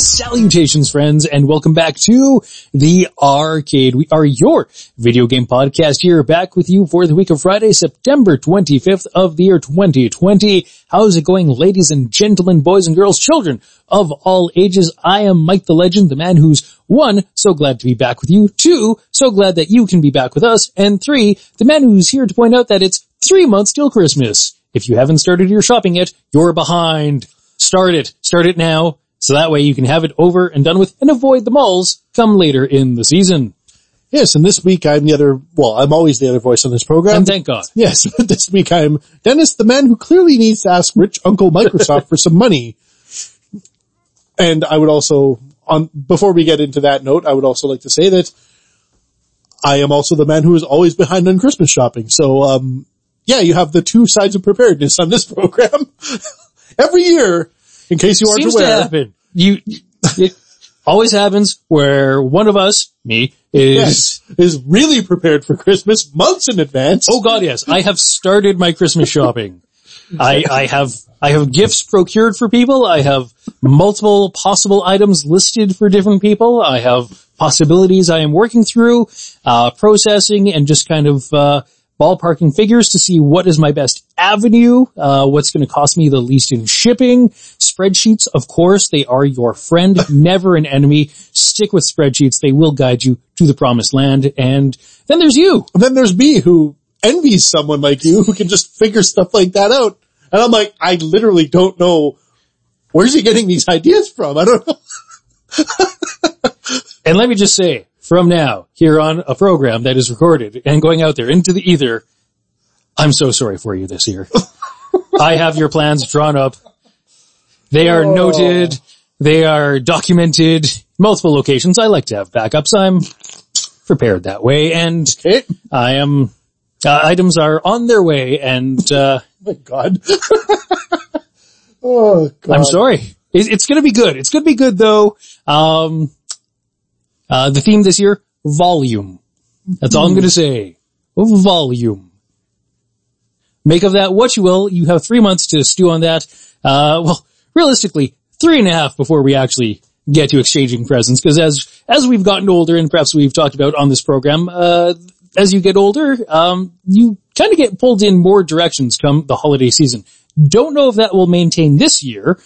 Salutations friends and welcome back to the arcade. We are your video game podcast here back with you for the week of Friday, September 25th of the year 2020. How's it going ladies and gentlemen, boys and girls, children of all ages? I am Mike the Legend, the man who's one, so glad to be back with you. Two, so glad that you can be back with us. And three, the man who's here to point out that it's three months till Christmas. If you haven't started your shopping yet, you're behind. Start it. Start it now. So that way you can have it over and done with and avoid the malls come later in the season. Yes, and this week I'm the other, well, I'm always the other voice on this program. And thank God. Yes, but this week I'm Dennis, the man who clearly needs to ask rich uncle Microsoft for some money. And I would also, on, before we get into that note, I would also like to say that I am also the man who is always behind on Christmas shopping. So, um, yeah, you have the two sides of preparedness on this program. Every year, in case you aren't Seems aware. to happen. You, it always happens where one of us, me, is, Yes, is really prepared for Christmas months in advance. oh God, yes, I have started my Christmas shopping. I, I have, I have gifts procured for people. I have multiple possible items listed for different people. I have possibilities I am working through, uh, processing and just kind of, uh, ballparking figures to see what is my best avenue, uh, what's going to cost me the least in shipping. Spreadsheets, of course, they are your friend, never an enemy. Stick with spreadsheets. They will guide you to the promised land. And then there's you. And then there's me who envies someone like you who can just figure stuff like that out. And I'm like, I literally don't know where's he getting these ideas from? I don't know. And let me just say, from now, here on a program that is recorded and going out there into the ether, I'm so sorry for you this year. I have your plans drawn up. They are noted. They are documented. Multiple locations. I like to have backups. I'm prepared that way and Okay. I am, uh, items are on their way and, uh, Oh my God. oh God. I'm sorry. It, it's gonna be good. It's gonna be good though. Um, uh, the theme this year, volume. That's all I'm gonna say. Volume. Make of that what you will. You have three months to stew on that. Uh, well, realistically, three and a half before we actually get to exchanging presents. Cause as, as we've gotten older and perhaps we've talked about on this program, uh, as you get older, um, you kind of get pulled in more directions come the holiday season. Don't know if that will maintain this year,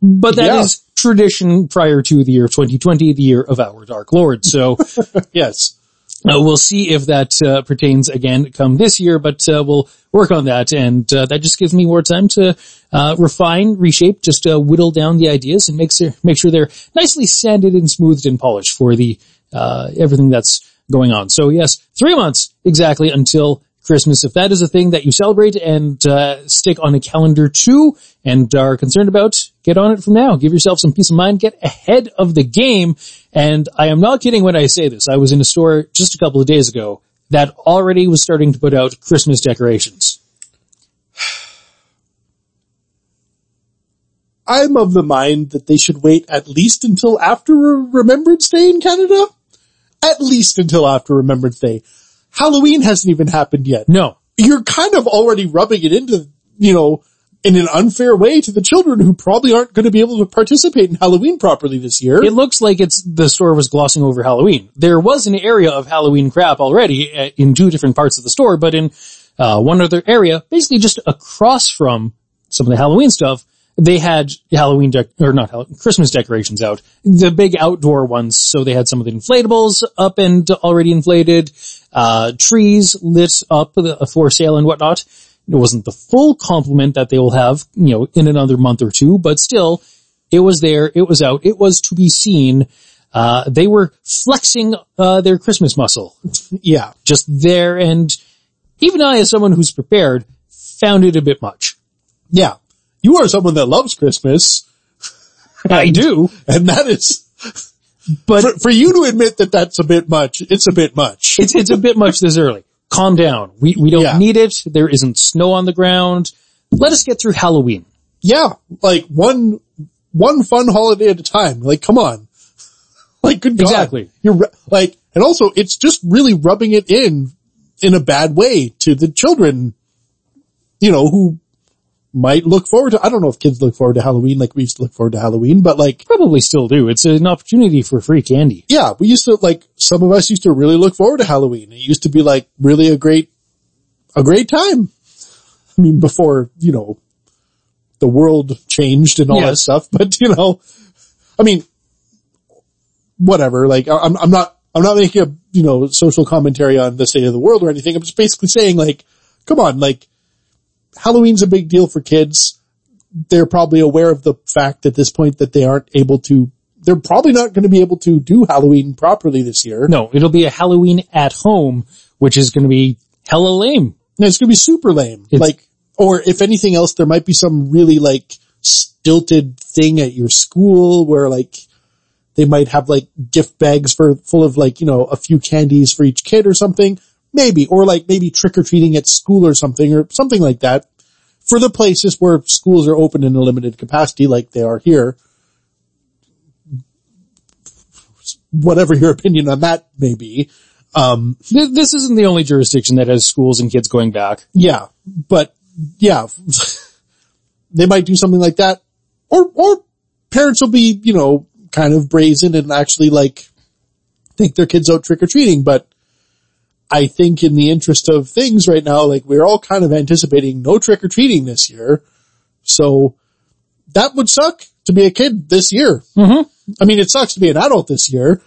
but that is Yeah. tradition prior to the year 2020, the year of our Dark Lord. So Yes. Uh, we'll see if that uh, pertains again come this year, but uh, we'll work on that, and uh, that just gives me more time to uh, refine, reshape, just uh, whittle down the ideas and make sure make sure they're nicely sanded and smoothed and polished for the everything that's going on. So yes, three months exactly until Christmas. If that is a thing that you celebrate and uh, stick on a calendar too, and are concerned about, get on it from now. Give yourself some peace of mind. Get ahead of the game. And I am not kidding when I say this. I was in a store just a couple of days ago that already was starting to put out Christmas decorations. I'm of the mind that they should wait at least until after Remembrance Day in Canada. At least until after Remembrance Day. Halloween hasn't even happened yet. No, You're kind of already rubbing it into, you know, in an unfair way to the children who probably aren't going to be able to participate in Halloween properly this year. it looks like it's the store was glossing over Halloween. There was an area of Halloween crap already uh, in two different parts of the store, but in uh, one other area, basically just across from some of the Halloween stuff, they had Halloween dec- or not Hall- Christmas decorations out, the big outdoor ones. So they had some of the inflatables up and already inflated, uh, trees lit up for sale and whatnot. It wasn't the full complement that they will have, you know, in another month or two, but still, it was there, it was out, it was to be seen. Uh, they were flexing, uh, their Christmas muscle. yeah. Just there and even I as someone who's prepared found it a bit much. Yeah. You are someone that loves Christmas I do, and that is, but for, for you to admit that that's a bit much, it's a bit much. it's, it's a bit much this early. Calm down. We, we don't Yeah. need it. There isn't snow on the ground. Let us get through Halloween. yeah. Like one, one fun holiday at a time. Like, come on. Like, good God. Exactly. You're like, and also it's just really rubbing it in, in a bad way to the children, you know, who might look forward to, I don't know if kids look forward to Halloween like we used to look forward to Halloween, but like, Probably still do. It's an opportunity for free candy. yeah, we used to like, some of us used to really look forward to Halloween. It used to be like really a great, a great time. I mean, before, you know, the world changed and all that stuff, but you know, I mean, whatever, like I'm, I'm not, I'm not making a, you know, social commentary on the state of the world or anything. I'm just basically saying like, come on, like Halloween's a big deal for kids. They're probably aware of the fact at this point that they aren't able to, they're probably not going to be able to do Halloween properly this year. No, it'll be a Halloween at home, which is going to be hella lame. No, it's going to be super lame. It's- like, or if anything else, there might be some really like stilted thing at your school where like they might have like gift bags for full of like, you know, a few candies for each kid or something. Maybe, or like maybe trick or treating at school or something or something like that for the places where schools are open in a limited capacity like they are here. Whatever your opinion on that may be. Um, Th- This isn't the only jurisdiction that has schools and kids going back. Yeah, but yeah, they might do something like that, or or parents will be you know kind of brazen and actually like take their kids out trick or treating. But I think in the interest of things right now, like we're all kind of anticipating no trick or treating this year, so that would suck to be a kid this year. Mm-hmm. I mean, it sucks to be an adult this year.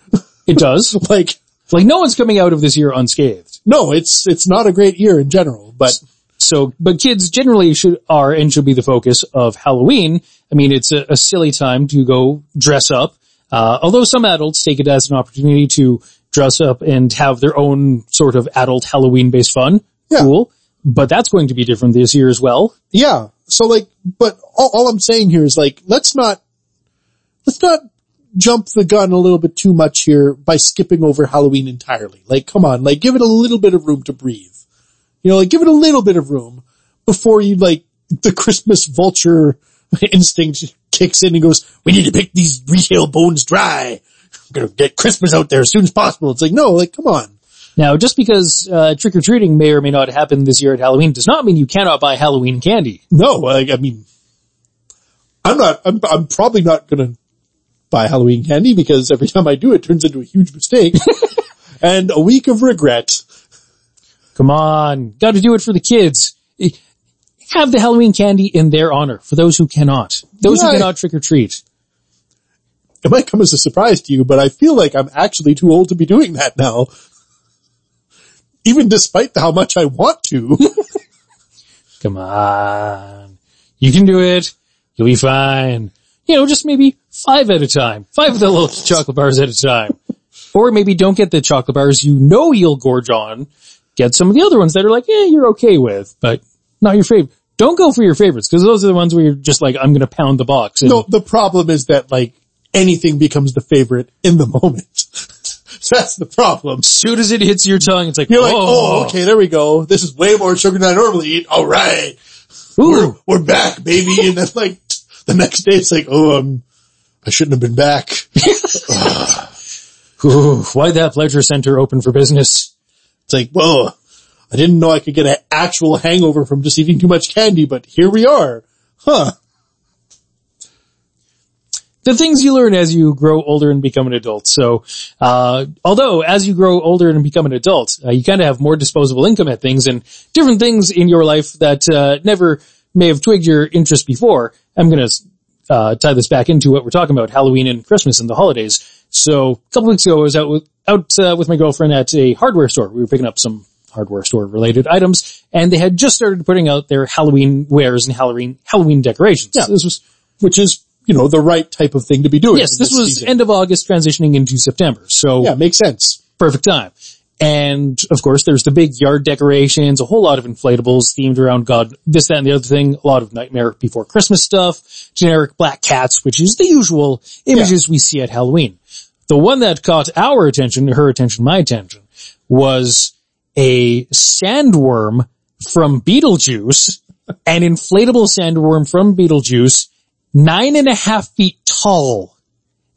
It does. like, like no one's coming out of this year unscathed. no, it's it's not a great year in general, but. So, but kids generally should, are and should be the focus of Halloween. I mean, it's a, a silly time to go dress up. Uh, although some adults take it as an opportunity to dress up and have their own sort of adult Halloween based fun. Yeah. Cool. But that's going to be different this year as well. Yeah. So like, but all, all I'm saying here is like, let's not, let's not jump the gun a little bit too much here by skipping over Halloween entirely. Like, come on, like give it a little bit of room to breathe. You know, like give it a little bit of room before you like, the Christmas vulture instinct kicks in and goes, we need to pick these retail bones dry. Gonna get Christmas out there as soon as possible. It's like, no, like, come on. Now, just because uh, trick or treating may or may not happen this year at Halloween does not mean you cannot buy Halloween candy. No, like, I mean, I'm not, I'm, I'm probably not gonna buy Halloween candy because every time I do it turns into a huge mistake and a week of regret. Come on, got to do it for the kids. Eh, Have the Halloween candy in their honor for those who cannot, those Yeah. who cannot trick or treat. It might come as a surprise to you, but I feel like I'm actually too old to be doing that now. Even despite how much I want to. Come on, you can do it. You'll be fine. You know, just maybe five at a time, five of the little chocolate bars at a time, or maybe don't get the chocolate bars you know you'll gorge on. Get some of the other ones that are like, yeah, you're okay with, but not your favorite. Don't go for your favorites because those are the ones where you're just like, I'm going to pound the box. And no, the problem is that like anything becomes the favorite in the moment. That's the problem. as soon as it hits your tongue, it's like, You're like, oh, oh, okay, there we go. This is way more sugar than I normally eat. All right. ooh, we're, we're back, baby. And then like the next day it's like, oh, um, I shouldn't have been back. ooh, why'd that pleasure center open for business? It's like, whoa, I didn't know I could get an actual hangover from just eating too much candy, but here we are. Huh. The things you learn as you grow older and become an adult. So, uh, although as you grow older and become an adult, uh, you kind of have more disposable income at things and different things in your life that, uh, never may have twigged your interest before. I'm going to, uh, tie this back into what we're talking about, Halloween and Christmas and the holidays. So a couple weeks ago, I was out with, out, uh, with my girlfriend at a hardware store. We were picking up some hardware store related items and they had just started putting out their Halloween wares and Halloween, Halloween decorations. Yeah. This was Which is, you know, the right type of thing to be doing. Yes, in this was season. end of August transitioning into September. So yeah, makes sense. perfect time. And of course there's the big yard decorations, a whole lot of inflatables themed around God, this, that, and the other thing, a lot of Nightmare Before Christmas stuff, generic black cats, which is the usual images we see at Halloween. The one that caught our attention, her attention, my attention, was a sandworm from Beetlejuice, an inflatable sandworm from Beetlejuice, nine and a half feet tall.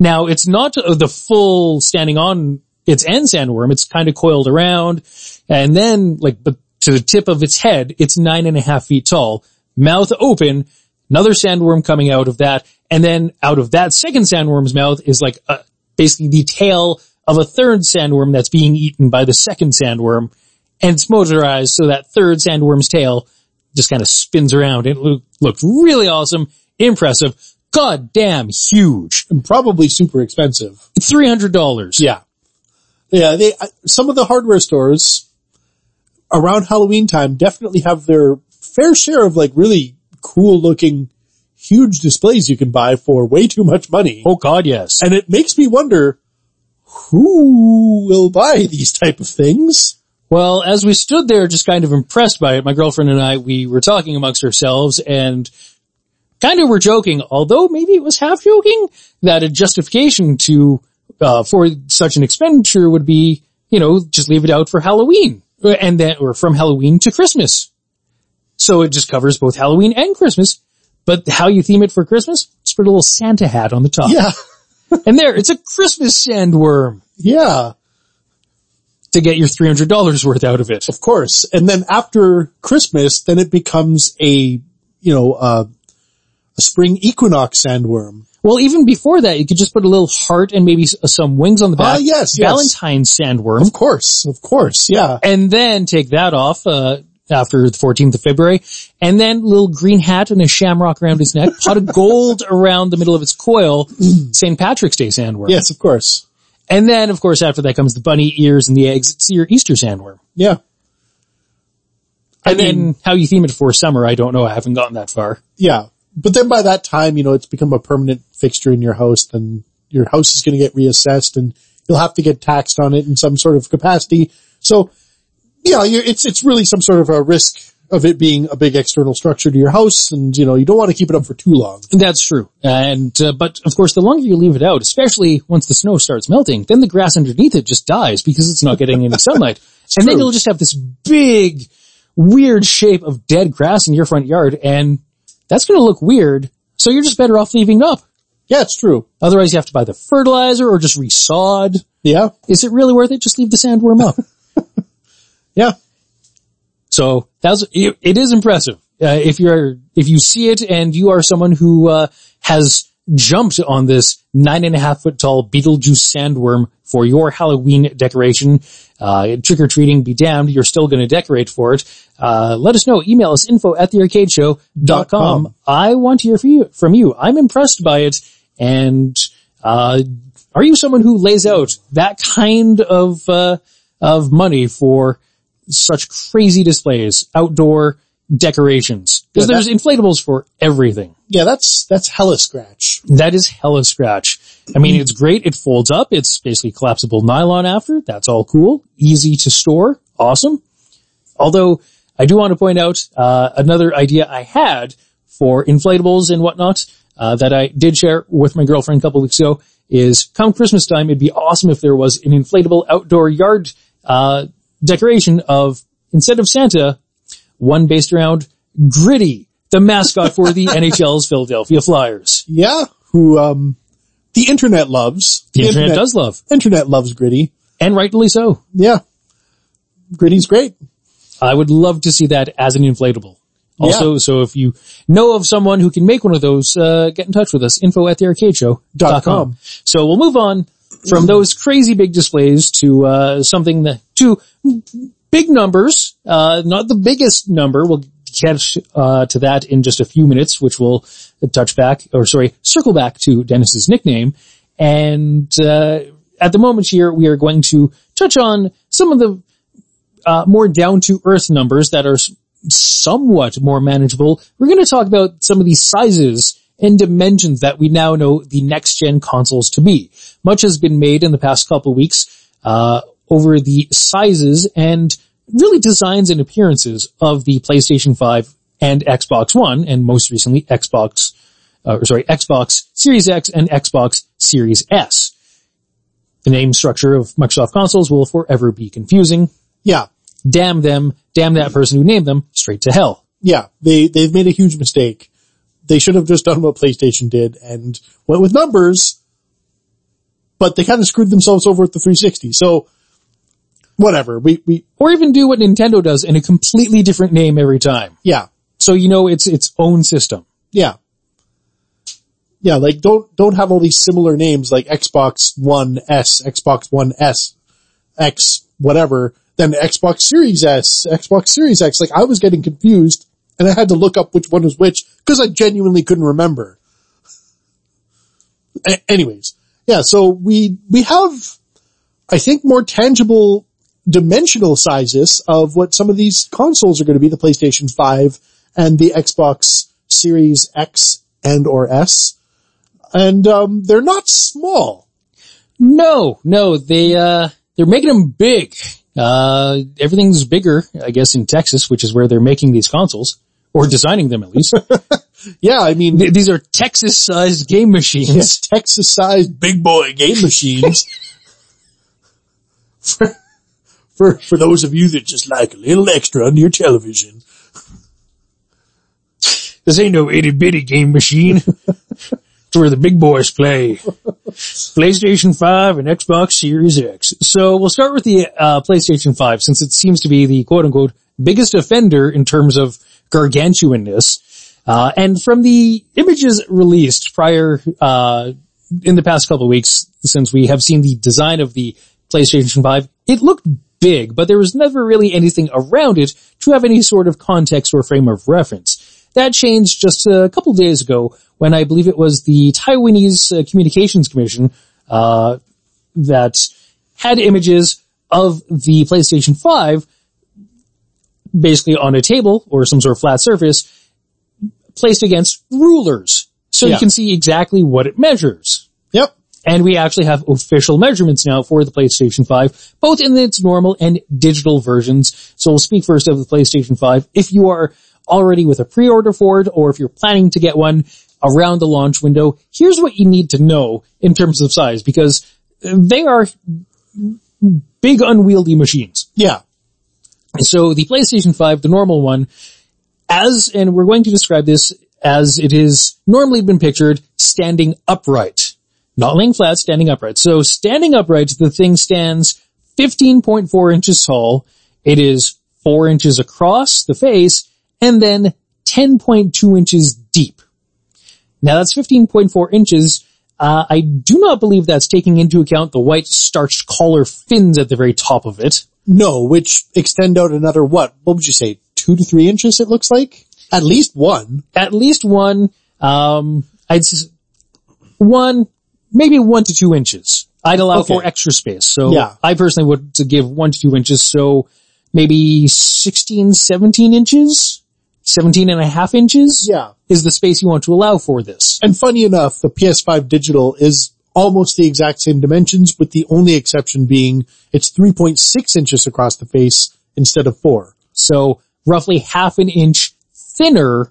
Now it's not the full standing on its end sandworm. It's kind of coiled around and then like, but to the tip of its head, it's nine and a half feet tall. mouth open, another sandworm coming out of that, and then out of that second sandworm's mouth is like uh basically the tail of a third sandworm that's being eaten by the second sandworm, and it's motorized so that third sandworm's tail just kind of spins around. It look, looked really awesome, impressive, god damn huge. And probably super expensive. It's $300. Yeah. Yeah, they, some of the hardware stores around Halloween time definitely have their fair share of like really cool looking huge displays you can buy for way too much money. Oh god, yes. And it makes me wonder who will buy these type of things? Well, as we stood there just kind of impressed by it, my girlfriend and I, we were talking amongst ourselves and kind of were joking, although maybe it was half joking, that a justification to, uh, for such an expenditure would be, you know, just leave it out for Halloween. And then, or from Halloween to Christmas. So it just covers both Halloween and Christmas. But how you theme it for Christmas? Just put a little Santa hat on the top. Yeah. And there, it's a Christmas sandworm Yeah. to get your $300 worth out of it. Of course. And then after Christmas, then it becomes a, you know, uh, a spring equinox sandworm. Well, even before that, you could just put a little heart and maybe some wings on the back. Ah, yes, yes. Valentine's sandworm. Of course. Of course. Yeah. And then take that off, uh, after the 14th of February. And then little green hat and a shamrock around his neck, pot of gold around the middle of its coil, St. Patrick's Day sandworm. Yes, of course. And then, of course, after that comes the bunny ears and the eggs. It's your Easter sandworm. Yeah. And I mean- then how you theme it for summer, I don't know. I haven't gotten that far. Yeah. But then by that time, you know, it's become a permanent fixture in your house and your house is going to get reassessed and you'll have to get taxed on it in some sort of capacity. So, yeah, you it's, it's really some sort of a risk of it being a big external structure to your house and, you know, you don't want to keep it up for too long. That's true. And, uh, but of course, the longer you leave it out, especially once the snow starts melting, then the grass underneath it just dies because it's not getting any sunlight. and then you'll just have this big, weird shape of dead grass in your front yard and that's going to look weird. So you're just better off leaving it up. Yeah, it's true. Otherwise you have to buy the fertilizer or just resod. Yeah. Is it really worth it? Just leave the sandworm up. Yeah. So that's it, it is impressive. Uh, if you're if you see it and you are someone who uh, has jumped on this nine and a half foot tall Beetlejuice sandworm for your Halloween decoration, uh, trick or treating be damned, you're still going to decorate for it. Uh, let us know. Email us info at thearcadeshow.com. com. I want to hear from you. From you. I'm impressed by it. And uh, are you someone who lays out that kind of uh, of money for such crazy displays, outdoor decorations. Because Yeah, there's inflatables for everything. Yeah, that's, that's hella scratch. That is hella scratch. I mean, it's great. It folds up. It's basically collapsible nylon after. That's all cool. Easy to store. Awesome. Although I do want to point out, uh, another idea I had for inflatables and whatnot, uh, that I did share with my girlfriend a couple weeks ago is come Christmas time, it'd be awesome if there was an inflatable outdoor yard, uh, decoration of, instead of Santa, one based around Gritty, the mascot for the NHL's Philadelphia Flyers. Yeah. Who, um, the internet loves. The internet does love. Internet loves Gritty. And rightly so. Yeah. Gritty's great. I would love to see that as an inflatable. Also, Yeah. so if you know of someone who can make one of those, uh, get in touch with us. Info at Dot com. thearcadeshow.com. So we'll move on from those crazy big displays to, uh, something that, to big numbers, uh, not the biggest number. We'll get, uh, to that in just a few minutes, which will touch back, or sorry, circle back to Dennis's nickname. And, uh, at the moment here, we are going to touch on some of the uh, more down to earth numbers that are somewhat more manageable. We're going to talk about some of these sizes and dimensions that we now know the next gen consoles to be. Much has been made in the past couple of weeks uh, over the sizes and really designs and appearances of the PlayStation 5 and Xbox One, and most recently Xbox, uh, sorry, Xbox Series X and Xbox Series S. The name structure of Microsoft consoles will forever be confusing Yeah. damn them, damn that person who named them, straight to hell. Yeah. They, they've made a huge mistake. They should have just done what PlayStation did and went with numbers, but they kind of screwed themselves over at the 360. So whatever. We, we, Or even do what Nintendo does in a completely different name every time. yeah. So you know it's its own system. Yeah. Yeah, like don't, don't have all these similar names like Xbox One S, Xbox One S, X, whatever, then Xbox Series S, Xbox Series X. Like I was getting confused and I had to look up which one was which because I genuinely couldn't remember. A- anyways, yeah, so we, we have, I think more tangible dimensional sizes of what some of these consoles are going to be, the PlayStation 5 and the Xbox Series X and or S. And, um, they're not small. No, no, they, uh, they're making them big. Uh, everything's bigger, I guess, in Texas, which is where they're making these consoles. Or designing them at least. Yeah, I mean, Th- These are Texas-sized game machines. Texas sized big boy game machines. for, for, those of you that just like a little extra on your television. This ain't no itty bitty game machine. it's where the big boys play. PlayStation 5 and Xbox Series X. So we'll start with the uh, PlayStation 5 since it seems to be the quote unquote biggest offender in terms of gargantuanness. Uh, and from the images released prior, uh, in the past couple of weeks, since we have seen the design of the PlayStation 5, it looked big, but there was never really anything around it to have any sort of context or frame of reference. That changed just a couple days ago when I believe it was the Taiwanese uh, Communications Commission, uh, that had images of the PlayStation 5 basically on a table or some sort of flat surface placed against rulers. So Yeah. you can see exactly what it measures. And we actually have official measurements now for the PlayStation 5, both in its normal and digital versions. So we'll speak first of the PlayStation 5. If you are already with a pre-order for it, or if you're planning to get one around the launch window, here's what you need to know in terms of size, because they are big unwieldy machines. Yeah. So the PlayStation 5, the normal one, as, and we're going to describe this as it is normally been pictured, standing upright. Not laying flat, standing upright. So standing upright, the thing stands 15.4 inches tall. It is 4 inches across the face and then 10.2 inches deep. Now that's 15.4 inches. Uh, I do not believe that's taking into account the white starched collar fins at the very top of it. No, which extend out another what? What would you say? Two to three inches it looks like? At least one. at least one, um, I'd one, maybe one to two inches. I'd allow Okay. for extra space. So Yeah. I personally would give one to two inches. So maybe 16, 17 inches, 17 and a half inches Yeah. is the space you want to allow for this. And funny enough, the PS5 digital is almost the exact same dimensions, with the only exception being it's 3.6 inches across the face instead of four. So roughly half an inch thinner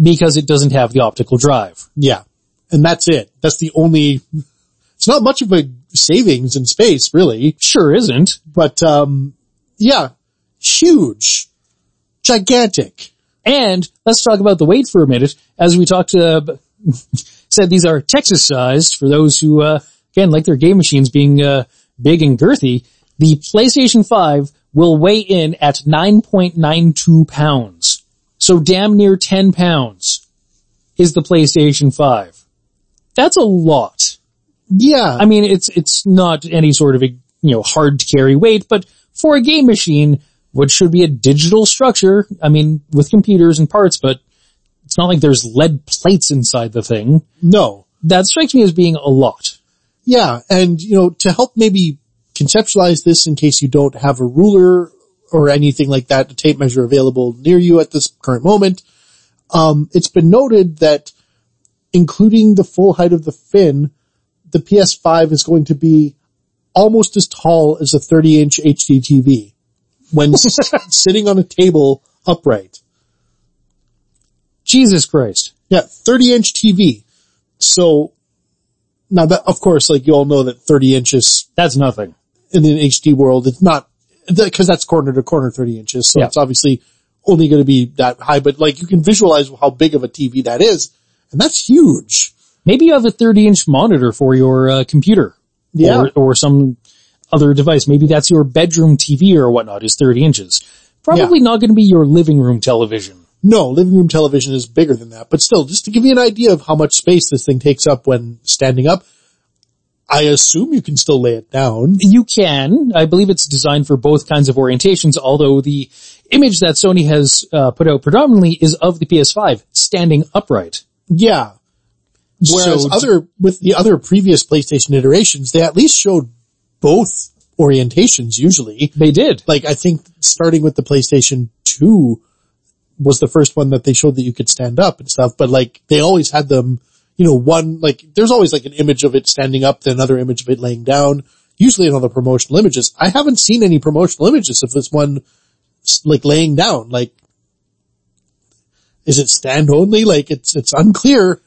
because it doesn't have the optical drive. Yeah. And that's it. That's the only, it's not much of a savings in space, really, Sure isn't. but, um, yeah, huge, gigantic. And let's talk about the weight for a minute. As we talked, uh, said these are Texas sized for those who, uh, again, like their game machines being, uh, big and girthy. The PlayStation 5 will weigh in at 9.92 pounds. So damn near 10 pounds is the PlayStation 5. That's a lot. Yeah. I mean, it's, it's not any sort of a, you know, hard to carry weight, but for a game machine, which should be a digital structure, I mean, with computers and parts, but it's not like there's lead plates inside the thing. no. That strikes me as being a lot. Yeah, and you know, to help maybe conceptualize this in case you don't have a ruler or anything like that, a tape measure available near you at this current moment, um, it's been noted that including the full height of the fin, the PS5 is going to be almost as tall as a 30 inch HD TV when sitting on a table upright. Jesus Christ. Yeah, 30 inch TV. So now that, of course, like you all know that 30 inches That's nothing. in an HD world, it's not, because that's corner to corner 30 inches, so Yeah. it's obviously only going to be that high, but like you can visualize how big of a TV that is, and that's huge. Maybe you have a 30 inch monitor for your uh, computer. Yeah. Or, or some other device. Maybe that's your bedroom TV or whatnot is 30 inches. Probably not going to be your living room television. No, living room television is bigger than that, but still, just to give you an idea of how much space this thing takes up when standing up, I assume you can still lay it down. You can. I believe it's designed for both kinds of orientations, although the image that Sony has uh, put out predominantly is of the PS5 standing upright. Yeah. Whereas So- other, with the other previous PlayStation iterations, they at least showed both orientations usually. They did. Like I think starting with the PlayStation 2 was the first one that they showed that you could stand up and stuff, but like they always had them, you know, one, like there's always like an image of it standing up, then another image of it laying down, usually in all the promotional images. I haven't seen any promotional images of this one like laying down, like is it stand only? Like it's, it's unclear.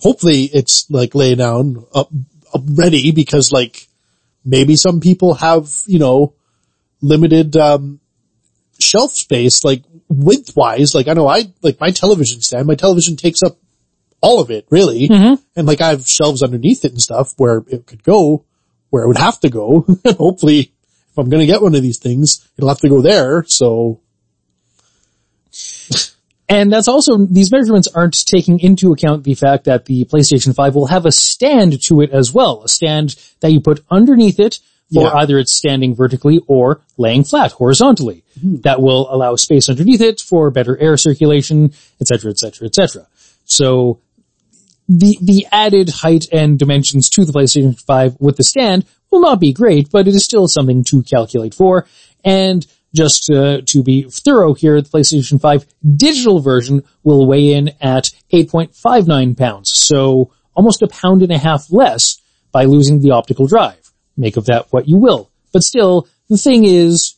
Hopefully it's like lay down up, up ready because like maybe some people have, you know, limited, um, shelf space, like width wise. Like I know I, like my television stand, my television takes up all of it really. And like I have shelves underneath it and stuff where it could go, where it would have to go. hopefully if I'm going to get one of these things, it'll have to go there. So And that's also, these measurements aren't taking into account the fact that the PlayStation 5 will have a stand to it as well. A stand that you put underneath it for Yeah. either it's standing vertically or laying flat horizontally. Hmm. That will allow space underneath it for better air circulation, etc., etc., etc. So the, the added height and dimensions to the PlayStation 5 with the stand will not be great, but it is still something to calculate for. And just uh, to be thorough here, the PlayStation 5 digital version will weigh in at 8.59 pounds. So almost a pound and a half less by losing the optical drive. Make of that what you will. But still, the thing is,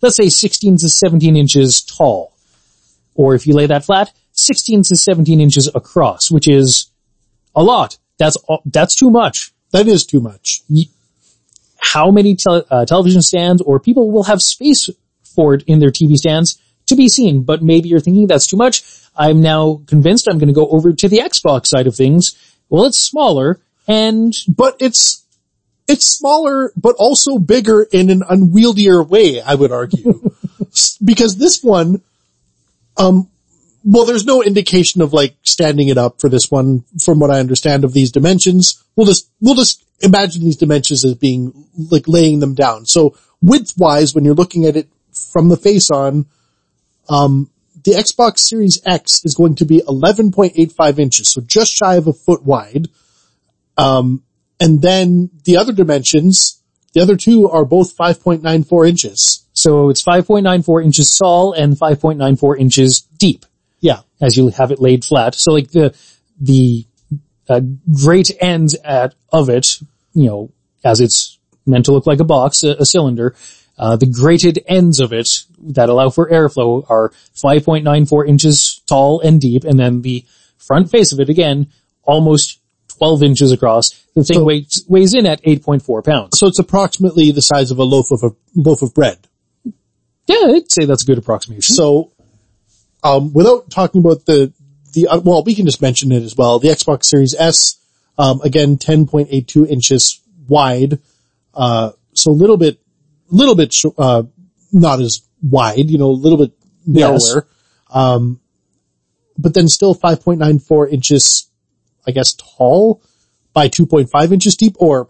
let's say 16 to 17 inches tall. Or if you lay that flat, 16 to 17 inches across, which is a lot. That's, that's too much. that is too much. How many tel- uh, television stands or people will have space for it in their TV stands to be seen, but maybe you're thinking that's too much. I'm now convinced I'm going to go over to the Xbox side of things. Well, it's smaller and but it's it's smaller but also bigger in an unwieldier way i would argue because this one um well there's no indication of like standing it up for this one from what i understand of these dimensions we'll just we'll just imagine these dimensions as being like laying them down so width wise when you're looking at it from the face on um the Xbox Series X is going to be 11.85 inches, so just shy of a foot wide. Um, and then the other dimensions, the other two are both 5.94 inches. so it's 5.94 inches tall and 5.94 inches deep. Yeah. as you have it laid flat. So like the, the, uh, great ends at, of it, you know, as it's meant to look like a box, a, a cylinder, uh, the grated ends of it that allow for airflow are 5.94 inches tall and deep, and then the front face of it again, almost 12 inches across. The thing So- weighs, weighs in at 8.4 pounds. So it's approximately the size of a loaf of a loaf of bread. Yeah, I'd say that's a good approximation. So, um, without talking about the, the, uh, well, we can just mention it as well. The Xbox Series S, um, again, 10.82 inches wide. Uh, so a little bit, little bit, sh- uh, not as wide, you know, a little bit narrower. Um, but then still 5.94 inches, I guess, tall by 2.5 inches deep or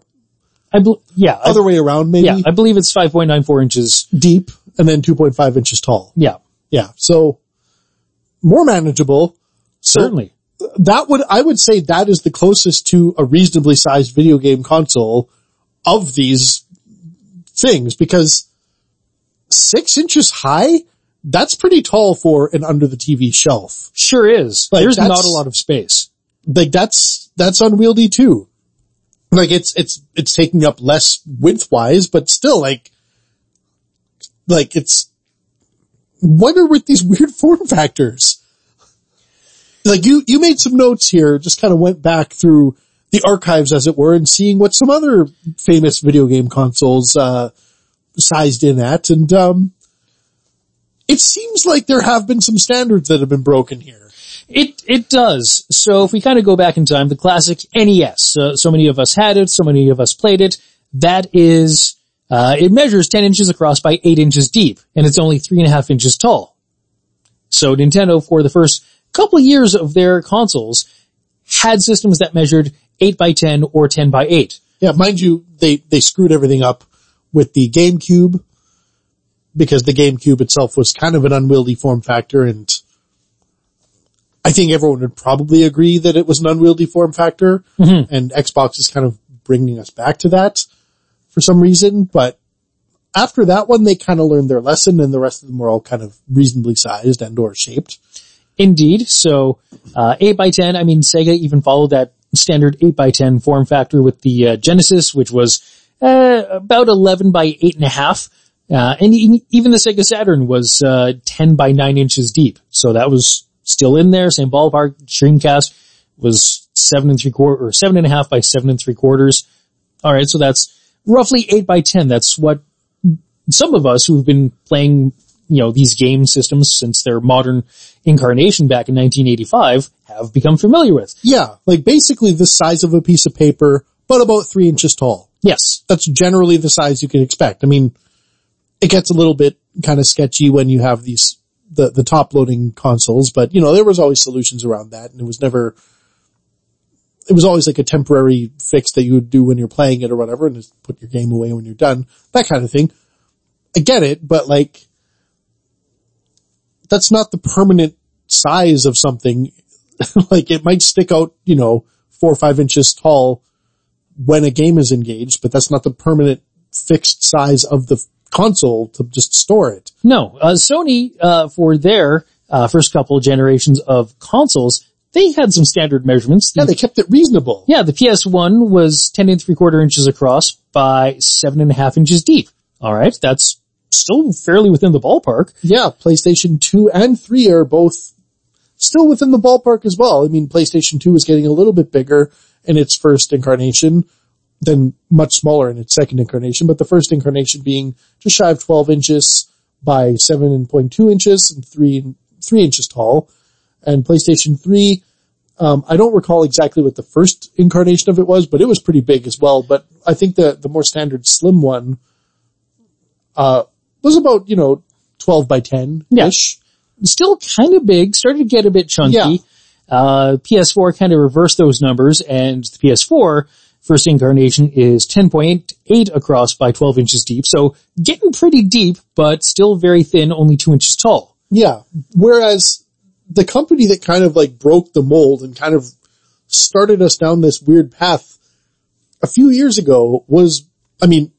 I bel yeah, I, other way around maybe yeah, I believe it's 5.94 inches. deep and then 2.5 inches tall. Yeah, Yeah. So more manageable. So certainly. that would, I would say that is the closest to a reasonably sized video game console of these things because six inches high, that's pretty tall for an under the TV shelf. Sure is. Like, There's not a lot of space. Like that's, that's unwieldy too. Like it's, it's, it's taking up less width wise, but still like, like it's, what are with these weird form factors? Like you, you made some notes here, just kind of went back through the archives as it were and seeing what some other famous video game consoles, uh, sized in at. And, um, it seems like there have been some standards that have been broken here. It it does. So if we kind of go back in time, the classic NES. Uh, so many of us had it. So many of us played it. That is, uh, it measures ten inches across by eight inches deep, and it's only three and a half inches tall. So Nintendo for the first couple of years of their consoles had systems that measured 8 by 10 or 10 by 8. Yeah, mind you, they, they screwed everything up with the GameCube because the GameCube itself was kind of an unwieldy form factor and I think everyone would probably agree that it was an unwieldy form factor and Xbox is kind of bringing us back to that for some reason, but after that one, they kind of learned their lesson and the rest of them were all kind of reasonably sized and or shaped. Indeed. So, uh, 8 by 10 I mean, Sega even followed that standard 8 by 10 form factor with the uh, Genesis, which was, uh, about 11 by 8.5. Uh, and even the Sega Saturn was, uh, 10 by 9 inches deep. So that was still in there, same ballpark. Dreamcast was 7 and 3 quarter, or 7.5 by 7 and 3 quarters. Alright, so that's roughly 8 by 10. That's what some of us who've been playing, you know, these game systems since their modern incarnation back in 1985 have become familiar with. Yeah, like basically the size of a piece of paper, but about three inches tall. Yes. That's generally the size you can expect. I mean, it gets a little bit kind of sketchy when you have these, the, the top loading consoles, but you know, there was always solutions around that and it was never, it was always like a temporary fix that you would do when you're playing it or whatever and just put your game away when you're done. That kind of thing. I get it, but like, that's not the permanent size of something. like it might stick out, you know, four or five inches tall when a game is engaged, but that's not the permanent fixed size of the console to just store it. No, uh, Sony, uh, for their, uh, first couple generations of consoles, they had some standard measurements. The- Yeah, they kept it reasonable. yeah, the PS1 was 10 and 3 quarter inches across by seven and a half inches deep. Alright, that's still fairly within the ballpark. Yeah, PlayStation 2 and 3 are both still within the ballpark as well. I mean, PlayStation 2 is getting a little bit bigger in its first incarnation than much smaller in its second incarnation, but the first incarnation being just shy of 12 inches by 7.2 inches and 3, 3 inches tall. And PlayStation 3, um, I don't recall exactly what the first incarnation of it was, but it was pretty big as well. But I think the, the more standard slim one, uh, was about, you know, 12 by 10-ish. Still kind of big, started to get a bit chunky. Yeah. Uh, PS4 kind of reversed those numbers and the PS4 first incarnation is 10.8 across by 12 inches deep. So getting pretty deep, but still very thin, only two inches tall. Yeah. Whereas the company that kind of like broke the mold and kind of started us down this weird path a few years ago was, I mean,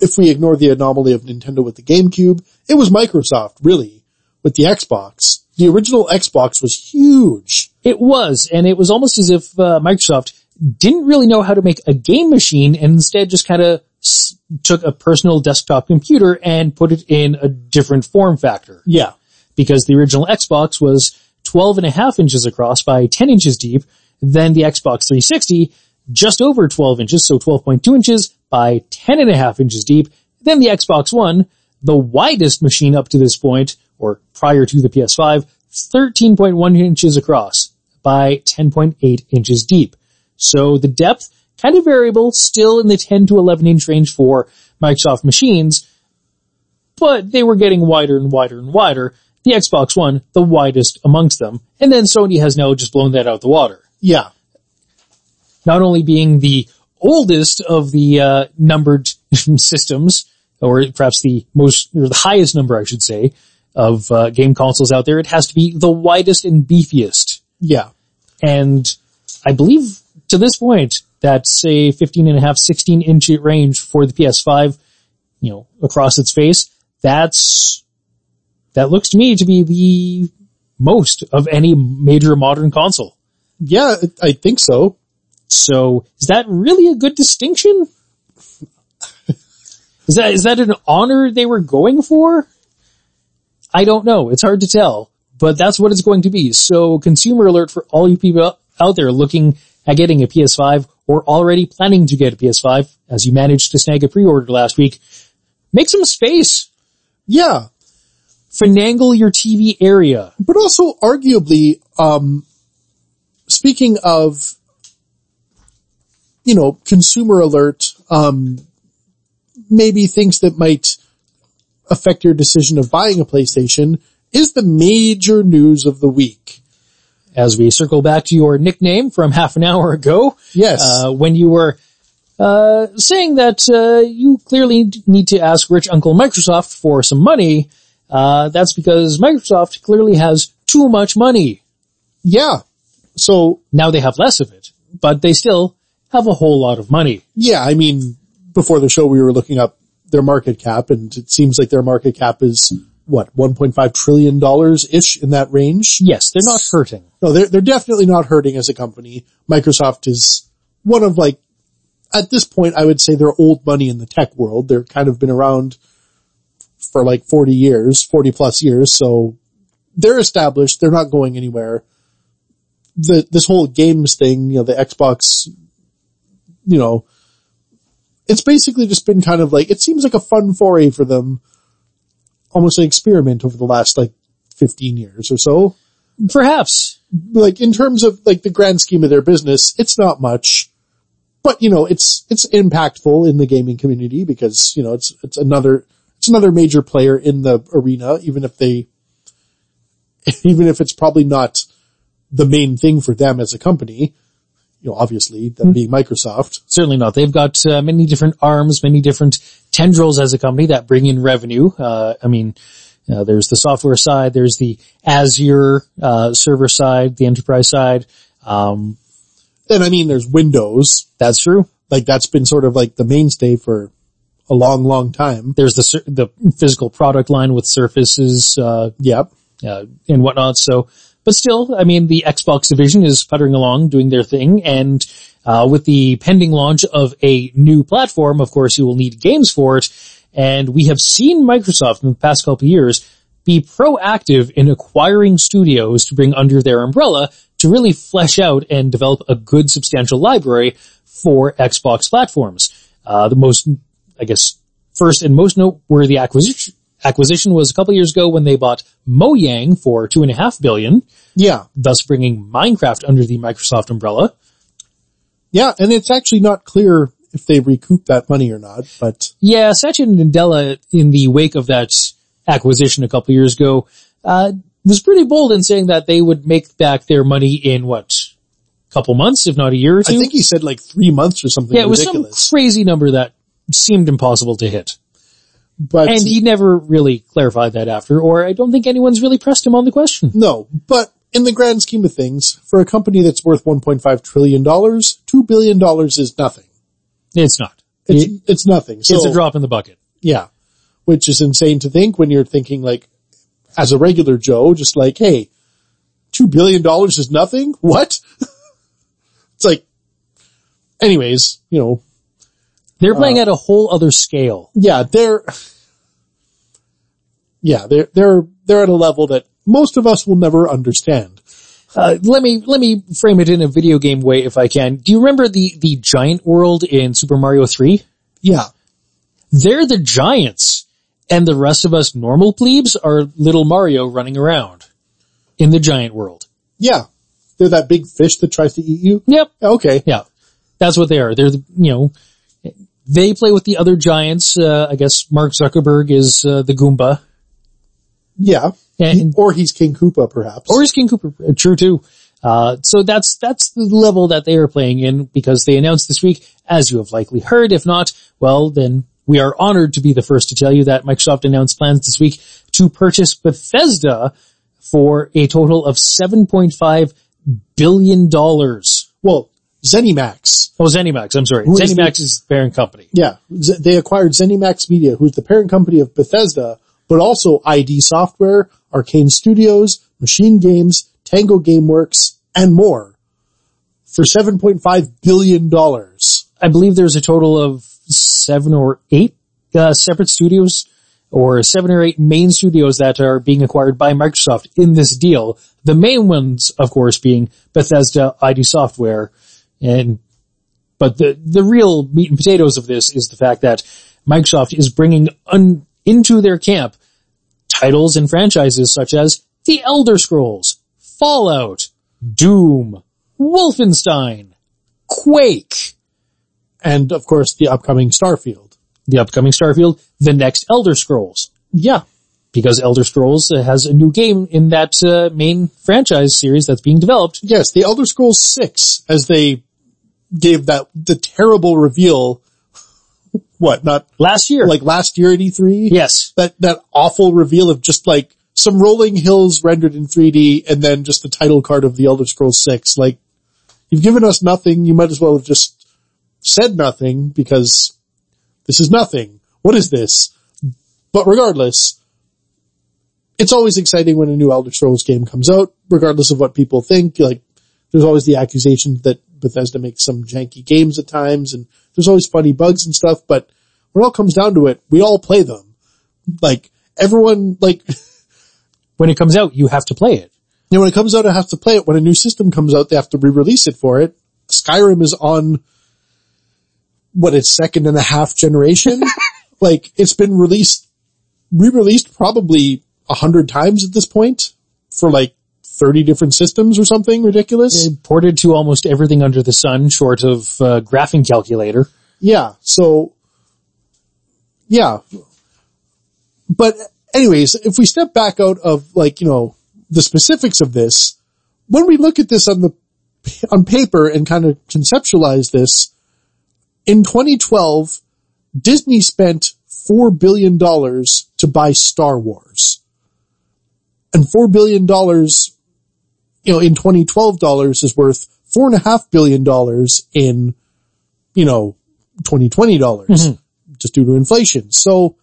if we ignore the anomaly of Nintendo with the GameCube, it was Microsoft really with the Xbox. The original Xbox was huge. It was, and it was almost as if uh, Microsoft didn't really know how to make a game machine and instead just kind of s- took a personal desktop computer and put it in a different form factor. Yeah. Because the original Xbox was 12 and a half inches across by 10 inches deep, then the Xbox 360 just over 12 inches, so 12.2 inches by 10 and a half inches deep, then the Xbox One, the widest machine up to this point, or prior to the PS5, 13.1 inches across by 10.8 inches deep. So the depth, kind of variable, still in the 10 to 11 inch range for Microsoft machines, but they were getting wider and wider and wider. The Xbox One, the widest amongst them, and then Sony has now just blown that out the water. Yeah. Not only being the oldest of the uh, numbered systems, or perhaps the most, or the highest number, I should say, of uh, game consoles out there, it has to be the widest and beefiest. Yeah. And I believe to this point, that say 15 and a half, 16 inch range for the PS5, you know, across its face, that's, that looks to me to be the most of any major modern console. Yeah, I think so. So is that really a good distinction? Is that, is that an honor they were going for? I don't know. It's hard to tell, but that's what it's going to be. So consumer alert for all you people out there looking at getting a PS5 or already planning to get a PS5 as you managed to snag a pre-order last week. Make some space. Yeah. Finagle your TV area. But also arguably, um, speaking of, you know, consumer alert, um, maybe things that might affect your decision of buying a PlayStation is the major news of the week. As we circle back to your nickname from half an hour ago, Yes. uh, when you were uh, saying that uh, you clearly need to ask rich Uncle Microsoft for some money, uh, that's because Microsoft clearly has too much money. yeah. So Now they have less of it, but they still have a whole lot of money. yeah, I mean, before the show we were looking up their market cap and it seems like their market cap is what, 1.5 trillion dollars ish in that range. Yes, they're not hurting. No, they're, they're definitely not hurting as a company. Microsoft is one of like, at this point, I would say they're old money in the tech world. They're kind of been around for like 40 years, 40 plus years. So they're established. They're not going anywhere. The, this whole games thing, you know, the Xbox, you know, it's basically just been kind of like, it seems like a fun foray for them, almost an experiment over the last like 15 years or so Perhaps. like in terms of like the grand scheme of their business, it's not much, but you know, it's, it's impactful in the gaming community because, you know, it's, it's another, it's another major player in the arena, even if they, even if it's probably not the main thing for them as a company, you know, obviously them being Microsoft. Certainly not. They've got uh, many different arms, many different tendrils as a company that bring in revenue. Uh, I mean, uh, there's the software side, there's the Azure uh, server side, the enterprise side. Um, And I mean, there's Windows, that's true. like that's been sort of like the mainstay for a long, long time. There's the the physical product line with Surfaces uh, Yep. uh, and whatnot. So, but still, I mean, the Xbox division is puttering along, doing their thing, and uh, with the pending launch of a new platform, of course, you will need games for it. And we have seen Microsoft in the past couple years be proactive in acquiring studios to bring under their umbrella to really flesh out and develop a good substantial library for Xbox platforms. Uh, the most, I guess, first and most noteworthy acquisition, acquisition was a couple years ago when they bought Mojang for two and a half billion, Yeah. thus bringing Minecraft under the Microsoft umbrella. Yeah. And it's actually not clear if they recoup that money or not, but Yeah, Satya Nadella, in the wake of that acquisition a couple years ago, uh, was pretty bold in saying that they would make back their money in what, couple months, if not a year or two. I think he said like three months or something yeah, it was ridiculous. some crazy number that seemed impossible to hit. but And he never really clarified that after, or I don't think anyone's really pressed him on the question. no, but in the grand scheme of things, for a company that's worth 1.5 trillion dollars, two billion dollars is nothing. It's not. It's, It- it's nothing. So, it's a drop in the bucket. Yeah. Which is insane to think when you're thinking like, as a regular Joe, just like, hey, two billion dollars is nothing? What? it's like, anyways, you know, They're playing at a whole other scale. yeah, they're, yeah, they're, they're, they're at a level that most of us will never understand. Uh, let me, let me frame it in a video game way if I can. Do you remember the, the giant world in Super Mario 3? Yeah. They're the giants and the rest of us normal plebes are little Mario running around in the giant world. Yeah. They're that big fish that tries to eat you. Yep. Okay. Yeah. That's what they are. They're the, you know, they play with the other giants. Uh, I guess Mark Zuckerberg is uh, the Goomba. Yeah. And, Or he's King Koopa perhaps. or he's King Koopa uh, true too? Uh, so that's, that's the level that they are playing in because they announced this week, as you have likely heard. If not, well, then we are honored to be the first to tell you that Microsoft announced plans this week to purchase Bethesda for a total of $7.5 billion. well, ZeniMax. Oh, ZeniMax, I'm sorry. is ZeniMax the- is the parent company. Yeah, Z- they acquired ZeniMax Media, who's the parent company of Bethesda, but also ID Software, Arcane Studios, Machine Games, Tango Gameworks, and more for $7.5 billion. I believe there's a total of seven or eight uh, separate studios or seven or eight main studios that are being acquired by Microsoft in this deal. The main ones, of course, being Bethesda, ID Software, and but the the real meat and potatoes of this is the fact that Microsoft is bringing un, into their camp titles and franchises such as The Elder Scrolls, Fallout, Doom, Wolfenstein, Quake, And of course the upcoming Starfield. the upcoming Starfield, the next Elder Scrolls. Yeah. because Elder Scrolls uh, has a new game in that uh, main franchise series that's being developed. Yes, the Elder Scrolls 6, as they gave that, the terrible reveal, what, not Last year. like last year at E3? yes. That, that awful reveal of just like some rolling hills rendered in 3D and then just the title card of the Elder Scrolls 6. Like, you've given us nothing, you might as well have just said nothing because this is nothing. What is this? But regardless, it's always exciting when a new Elder Scrolls game comes out, regardless of what people think. Like, there's always the accusation that Bethesda makes some janky games at times, and there's always funny bugs and stuff, but when it all comes down to it, we all play them. Like, everyone, like, When it comes out, you have to play it. you know, when it comes out, I have to play it. When a new system comes out, they have to re-release it for it. Skyrim is on, what, its second and a half generation? like, it's been released, re-released probably a hundred times at this point for like 30 different systems or something ridiculous. It ported to almost everything under the sun, short of uh, graphing calculator. Yeah. So, yeah. But anyways, if we step back out of like, you know, the specifics of this, when we look at this on the, on paper and kind of conceptualize this, in 2012, Disney spent $4 billion to buy Star Wars. And $4 billion, you know, in 2012 dollars is worth four and a half billion dollars in, you know, 2020 dollars just due to inflation. So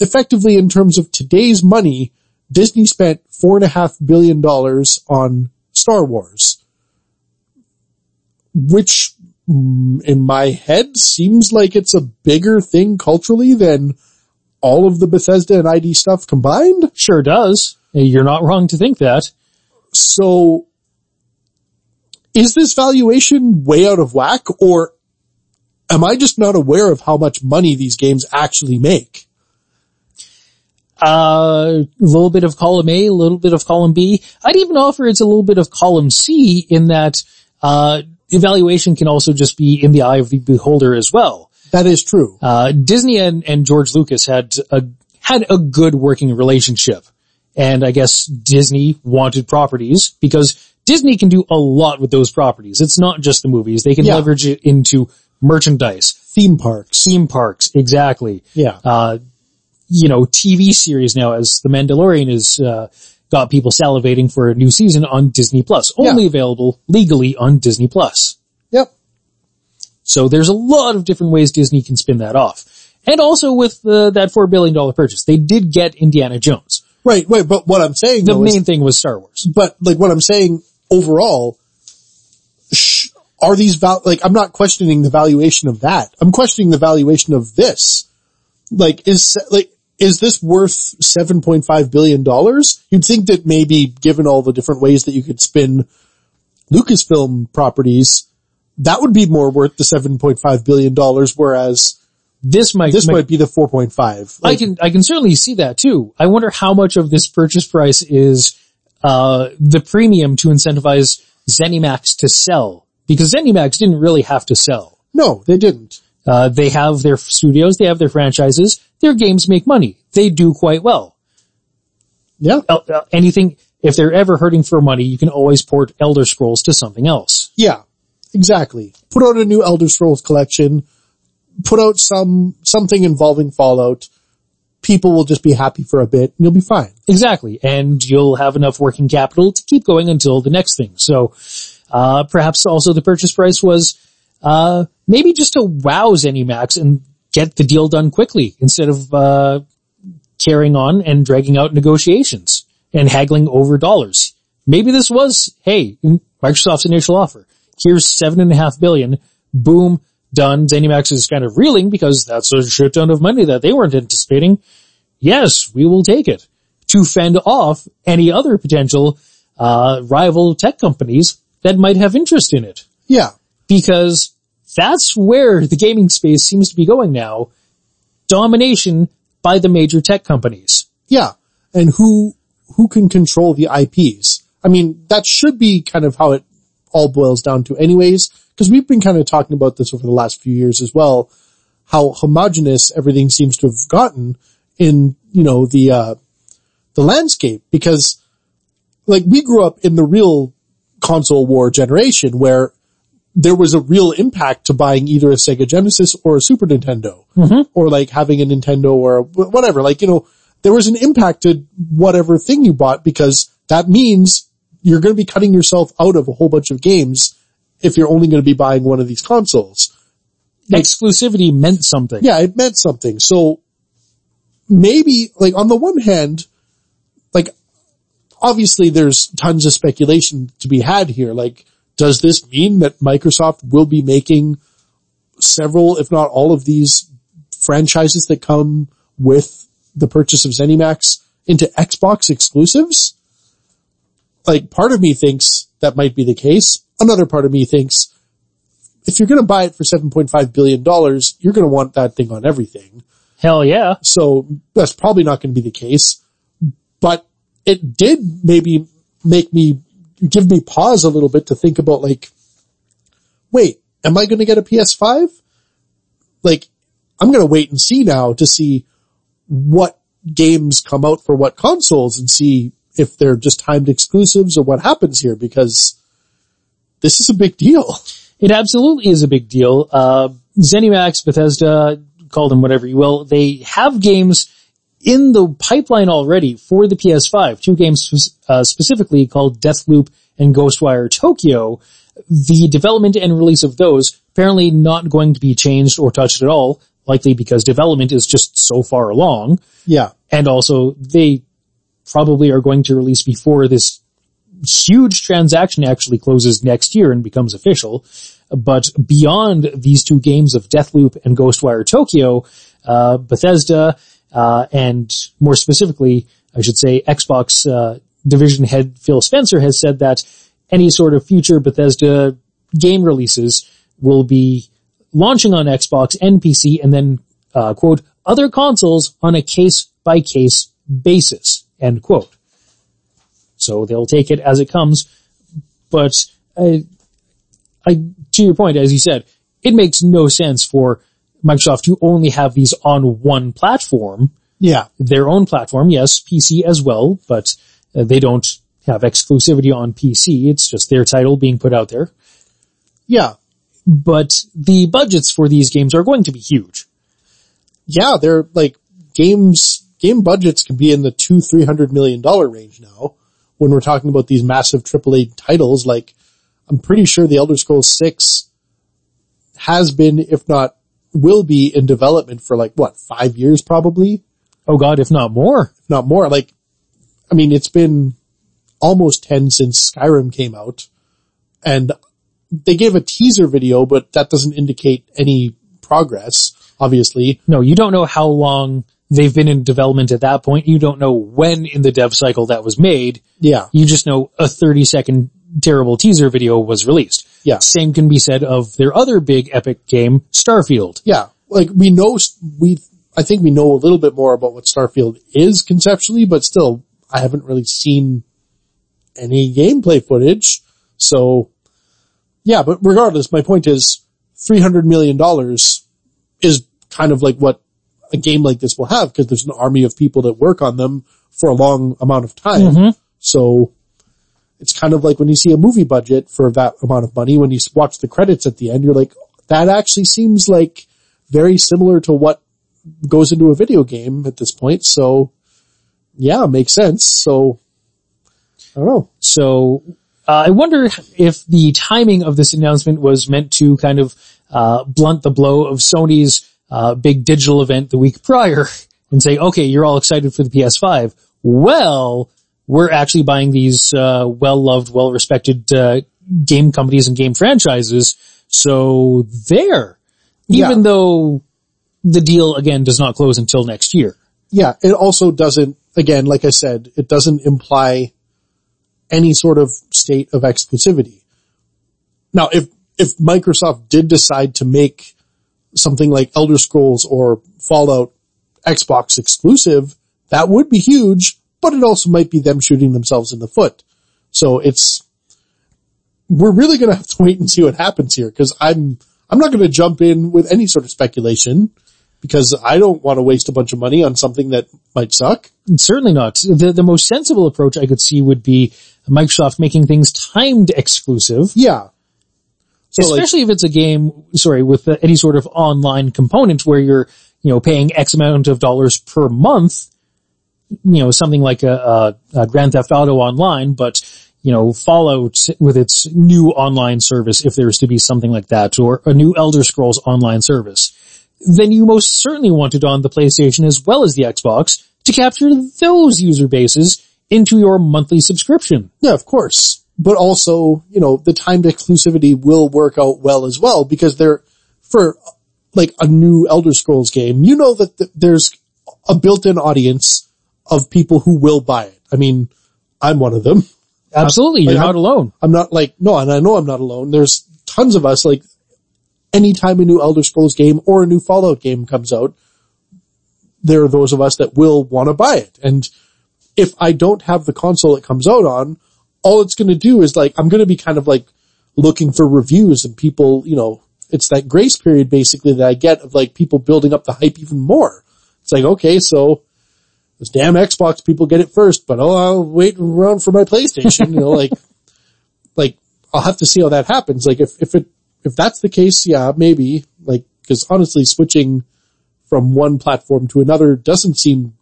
effectively in terms of today's money, Disney spent four and a half billion dollars on Star Wars, which mm, in my head seems like it's a bigger thing culturally than all of the Bethesda and ID stuff combined. Sure does. You're not wrong to think that. So is this valuation way out of whack or am I just not aware of how much money these games actually make? Uh, a little bit of column A, a little bit of column B. I'd even offer it's a little bit of column C in that, uh, evaluation can also just be in the eye of the beholder as well. That is true. Uh, Disney and, and George Lucas had a, had a good working relationship. And I guess Disney wanted properties because Disney can do a lot with those properties. It's not just the movies. They can Yeah. leverage it into merchandise, Theme parks. theme parks, exactly. Yeah. Uh, you know, TV series now as The Mandalorian is, uh, got people salivating for a new season on Disney Plus. Only Yeah. available legally on Disney Plus. Yep. So there's a lot of different ways Disney can spin that off. And also with uh, that $4 billion purchase, they did get Indiana Jones. Right, wait, but what I'm saying The though is, main thing was Star Wars. but like what I'm saying overall, sh- are these val, like I'm not questioning the valuation of that. I'm questioning the valuation of this. Like is, like, is this worth $7.5 billion? You'd think that maybe given all the different ways that you could spin Lucasfilm properties, that would be more worth the $7.5 billion, whereas This might, this might- might be the 4.5. I can, I can certainly see that too. I wonder how much of this purchase price is, uh, the premium to incentivize ZeniMax to sell. Because ZeniMax didn't really have to sell. no, they didn't. Uh, they have their studios, they have their franchises, their games make money. They do quite well. Yeah. Uh, uh, anything, if they're ever hurting for money, you can always port Elder Scrolls to something else. Yeah, exactly. Put out a new Elder Scrolls collection. Put out some, something involving Fallout. People will just be happy for a bit and you'll be fine. Exactly. And you'll have enough working capital to keep going until the next thing. So, uh, perhaps also the purchase price was, uh, maybe just to wow ZeniMax and get the deal done quickly instead of, uh, carrying on and dragging out negotiations and haggling over dollars. Maybe this was, hey, Microsoft's initial offer. Here's seven and a half billion. Boom. Done. ZeniMax is kind of reeling because that's a shit ton of money that they weren't anticipating. Yes, we will take it to fend off any other potential, uh, rival tech companies that might have interest in it Yeah. because that's where the gaming space seems to be going now. Domination by the major tech companies. Yeah. And who, who can control the IPs? I mean, that should be kind of how it all boils down to anyways, because we've been kind of talking about this over the last few years as well, how homogenous everything seems to have gotten in, you know, the, uh, the landscape. Because like we grew up in the real console war generation where there was a real impact to buying either a Sega Genesis or a Super Nintendo. Or like having a Nintendo or whatever. Like, you know, there was an impact to whatever thing you bought because that means you're going to be cutting yourself out of a whole bunch of games if you're only going to be buying one of these consoles. Exclusivity meant something. Yeah, it meant something. So maybe like on the one hand, like obviously there's tons of speculation to be had here. Like, does this mean that Microsoft will be making several, if not all of these franchises that come with the purchase of ZeniMax into Xbox exclusives? Like part of me thinks that might be the case. Another part of me thinks if you're going to buy it for $7.5 billion, you're going to want that thing on everything. Hell yeah. So that's probably not going to be the case, but it did maybe make me give me pause a little bit to think about like, wait, am I going to get a PS5? Like, I'm going to wait and see now to see what games come out for what consoles and see if they're just timed exclusives or what happens here because this is a big deal. It absolutely is a big deal. Uh, ZeniMax, Bethesda, call them whatever you will, they have games in the pipeline already for the PS5. Two games uh, specifically called Deathloop and Ghostwire Tokyo. The development and release of those apparently not going to be changed or touched at all, likely because development is just so far along. Yeah. And also they probably are going to release before this huge transaction actually closes next year and becomes official. But beyond these two games of Deathloop and Ghostwire Tokyo, uh, Bethesda, uh, and more specifically, I should say Xbox, uh, division head Phil Spencer has said that any sort of future Bethesda game releases will be launching on Xbox and PC and then, uh, quote, other consoles on a case by case basis, end quote. So they'll take it as it comes. But I, I, to your point, as you said, it makes no sense for Microsoft to only have these on one platform, Yeah. their own platform, yes, PC as well, but uh, they don't have exclusivity on PC. It's just their title being put out there. Yeah. But the budgets for these games are going to be huge. yeah, they're like games, game budgets can be in the two, three hundred million dollar range now when we're talking about these massive AAA titles. Like I'm pretty sure the Elder Scrolls 6 has been, if not will be in development for like what, five years probably, Oh god, if not more. if not more. Like, I mean, it's been almost 10 since Skyrim came out and they gave a teaser video, but that doesn't indicate any progress, obviously. No, you don't know how long they've been in development at that point. You don't know when in the dev cycle that was made. Yeah. You just know a 30 second terrible teaser video was released. Yeah. Same can be said of their other big epic game, Starfield. yeah, like we know, we, I think we know a little bit more about what Starfield is conceptually, but still, I haven't really seen any gameplay footage. So yeah, but regardless, my point is $300 million is kind of like what a game like this will have because there's an army of people that work on them for a long amount of time. So it's kind of like when you see a movie budget for that amount of money, when you watch the credits at the end, you're like, that actually seems like very similar to what goes into a video game at this point. So yeah, makes sense. So I don't know. So uh, I wonder if the timing of this announcement was meant to kind of uh, blunt the blow of Sony's uh, big digital event the week prior and say, okay, you're all excited for the PS5. Well, we're actually buying these uh, well-loved, well-respected uh, game companies and game franchises. So there, even Yeah. though the deal again does not close until next year. yeah, it also doesn't, again, like I said, it doesn't imply any sort of state of exclusivity. Now, if, if Microsoft did decide to make something like Elder Scrolls or Fallout Xbox exclusive, that would be huge, but it also might be them shooting themselves in the foot. So it's, we're really going to have to wait and see what happens here because I'm, I'm not going to jump in with any sort of speculation because I don't want to waste a bunch of money on something that might suck. Certainly not. The, the most sensible approach I could see would be Microsoft making things timed exclusive. Yeah. So like, especially if it's a game, sorry, with any sort of online component where you're, you know, paying X amount of dollars per month, you know, something like a, a, a Grand Theft Auto Online, but, you know, Fallout with its new online service, if there's to be something like that, or a new Elder Scrolls online service, then you most certainly want it on the PlayStation as well as the Xbox to capture those user bases into your monthly subscription. yeah, of course. But also, you know, the timed exclusivity will work out well as well because they're, for like a new Elder Scrolls game, you know that th- there's a built-in audience of people who will buy it. I mean, I'm one of them. Absolutely. You're not I'm- alone. I'm not like, no, and I know I'm not alone. There's tons of us, like, anytime a new Elder Scrolls game or a new Fallout game comes out, there are those of us that will want to buy it. And if I don't have the console it comes out on, all it's going to do is like, I'm going to be kind of like looking for reviews and people, you know, it's that grace period basically that I get of like people building up the hype even more. It's like, okay, so this damn Xbox people get it first, but oh, I'll wait around for my PlayStation, you know, like, like I'll have to see how that happens. Like if, if it, if that's the case, yeah, maybe like, cause honestly switching from one platform to another doesn't seem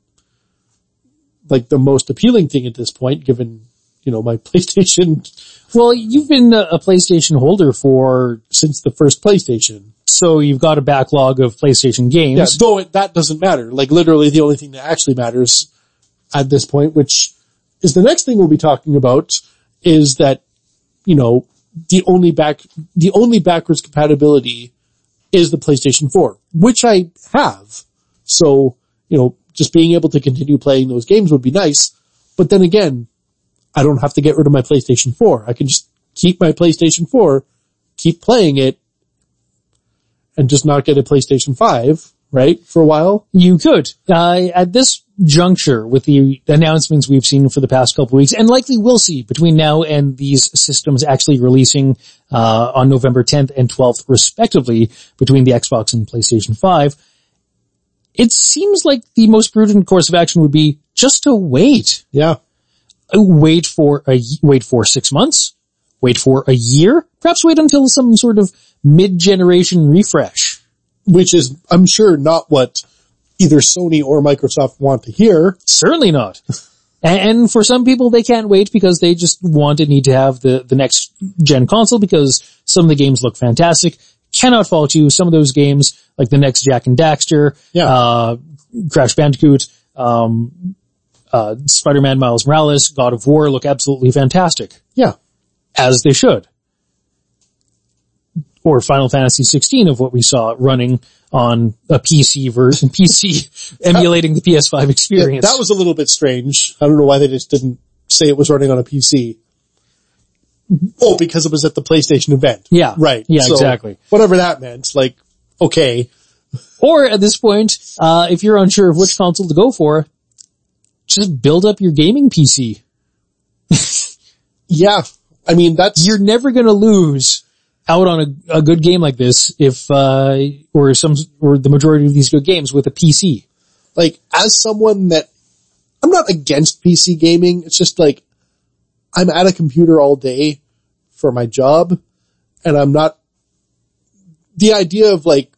like the most appealing thing at this point, given, you know, my PlayStation Well, you've been a PlayStation holder for, since the first PlayStation. so you've got a backlog of PlayStation games. Yeah, though it, that doesn't matter. Like literally the only thing that actually matters at this point, which is the next thing we'll be talking about is that, you know, the only back, the only backwards compatibility is the PlayStation 4, which I have. So, you know, just being able to continue playing those games would be nice. But then again, I don't have to get rid of my PlayStation 4. I can just keep my PlayStation 4, keep playing it, and just not get a PlayStation 5, right? For a while. You could. Uh, at this juncture with the announcements we've seen for the past couple weeks and likely will see between now and these systems actually releasing, uh, on November 10th and 12th respectively between the Xbox and PlayStation 5, it seems like the most prudent course of action would be just to wait. Yeah. Wait for a, wait for six months, wait for a year, perhaps wait until some sort of mid-generation refresh. Which is, I'm sure, not what either Sony or Microsoft want to hear. Certainly not. And for some people, they can't wait because they just want and need to have the, the next gen console because some of the games look fantastic. Cannot fault you. Some of those games, like the next Jak and Daxter, Yeah. uh, Crash Bandicoot, um, uh, Spider-Man Miles Morales, God of War look absolutely fantastic. Yeah. As they should. Or Final Fantasy 16 of what we saw running on a PC version, PC emulating the PS5 experience. That was a little bit strange. I don't know why they just didn't say it was running on a PC. Oh, because it was at the PlayStation event. Yeah. Right. Yeah, So, exactly. Whatever that meant. Like, okay. Or at this point, uh, if you're unsure of which console to go for, just build up your gaming PC. Yeah. I mean, that's, You're never gonna lose out on a, a good game like this if, uh, or some, or the majority of these good games with a PC. like, as someone that, I'm not against PC gaming. It's just like, I'm at a computer all day for my job and I'm not, the idea of like,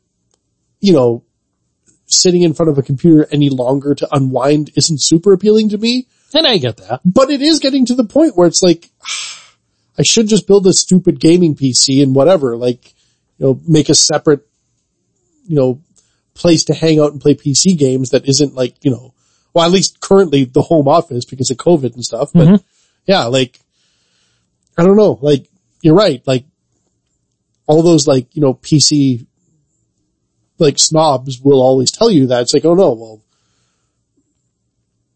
you know, sitting in front of a computer any longer to unwind isn't super appealing to me, And I get that. but it is getting to the point where it's like, I should just build a stupid gaming PC and whatever, like, you know, make a separate, you know, place to hang out and play PC games that isn't like, you know, well, at least currently the home office because of COVID and stuff, but mm-hmm. yeah, like, I don't know, like, you're right, like, all those like, you know, PC, like snobs will always tell you that. It's like, oh no, well,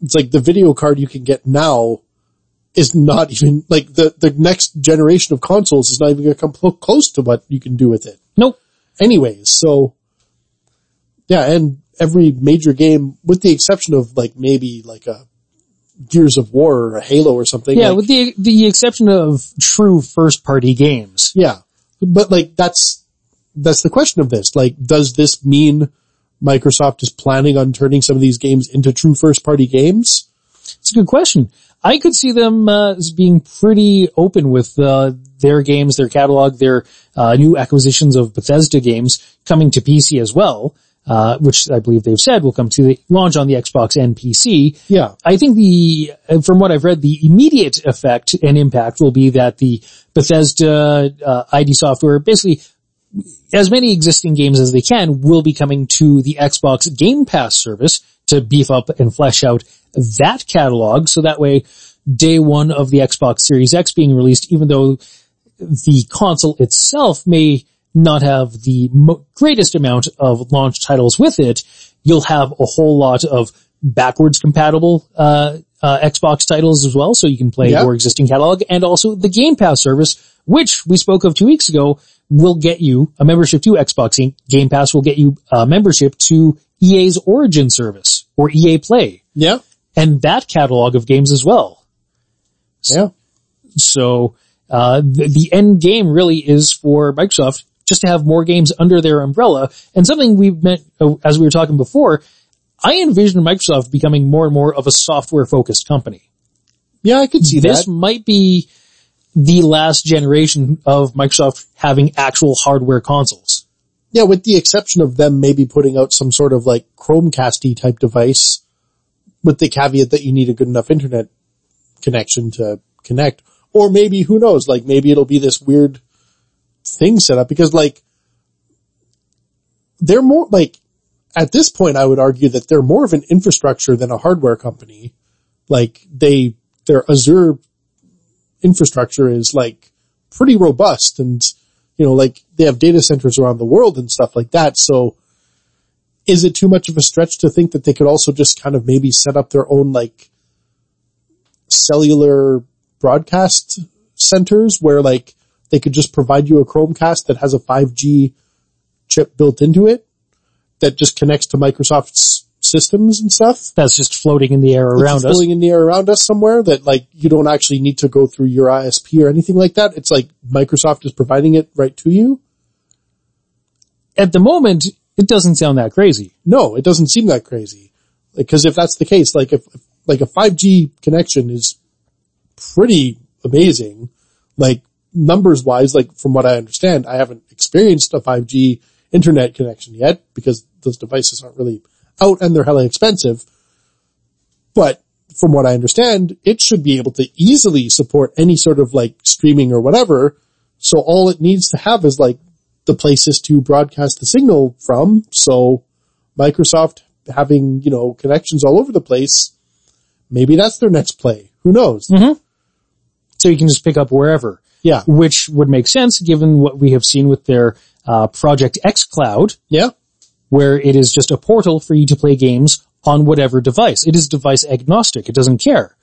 it's like the video card you can get now is not even, like the, the next generation of consoles is not even going to come clo- close to what you can do with it Nope. anyways. So yeah, and every major game, with the exception of like maybe like a Gears of War or a Halo or something. Yeah, like- with the, the exception of true first party games. yeah, but like that's, that's the question of this. Like, does this mean Microsoft is planning on turning some of these games into true first party games? It's a good question. I could see them uh, as being pretty open with uh, their games, their catalog, their uh, new acquisitions of Bethesda games coming to PC as well, uh, which I believe they've said will come to the launch on the Xbox and PC. Yeah. I think the, from what I've read, the immediate effect and impact will be that the Bethesda uh, ID software basically as many existing games as they can will be coming to the Xbox Game Pass service to beef up and flesh out that catalog. So that way, day one of the Xbox Series X being released, even though the console itself may not have the greatest amount of launch titles with it, you'll have a whole lot of backwards compatible uh, uh, Xbox titles as well, so you can play Yeah. your existing catalog, and also the Game Pass service, which we spoke of two weeks ago, will get you a membership to Xbox Game Pass. Will get you a membership to EA's Origin service or EA Play, Yeah. and that catalog of games as well. Yeah. So uh, the, the end game really is for Microsoft just to have more games under their umbrella. And something we've met uh, as we were talking before, I envision Microsoft becoming more and more of a software focused company. Yeah, I could see This that. might be the last generation of Microsoft having actual hardware consoles. Yeah, with the exception of them maybe putting out some sort of like Chromecasty type device with the caveat that you need a good enough internet connection to connect. Or maybe, who knows, like maybe it'll be this weird thing set up because like they're more like at this point I would argue that they're more of an infrastructure than a hardware company. Like they, their Azure infrastructure is like pretty robust and you know, like they have data centers around the world and stuff like that. So is it too much of a stretch to think that they could also just kind of maybe set up their own like cellular broadcast centers where like they could just provide you a Chromecast that has a 5G chip built into it that just connects to Microsoft's systems and stuff? That's just floating in the air around us. floating in the air around us somewhere that like you don't actually need to go through your ISP or anything like that. It's like Microsoft is providing it right to you. At the moment, it doesn't sound that crazy. No, it doesn't seem that crazy. Because if that's the case, like if, like a 5G connection is pretty amazing, like numbers wise, like from what I understand, I haven't experienced a 5G internet connection yet because those devices aren't really out and they're hella expensive. But from what I understand, it should be able to easily support any sort of like streaming or whatever. So all it needs to have is like the places to broadcast the signal from. So Microsoft having, you know, connections all over the place, maybe that's their next play. Who knows? Mm-hmm. So you can just pick up wherever. Yeah. which would make sense given what we have seen with their uh, Project xCloud, Yeah. where it is just a portal for you to play games on whatever device. It is device agnostic. It doesn't care.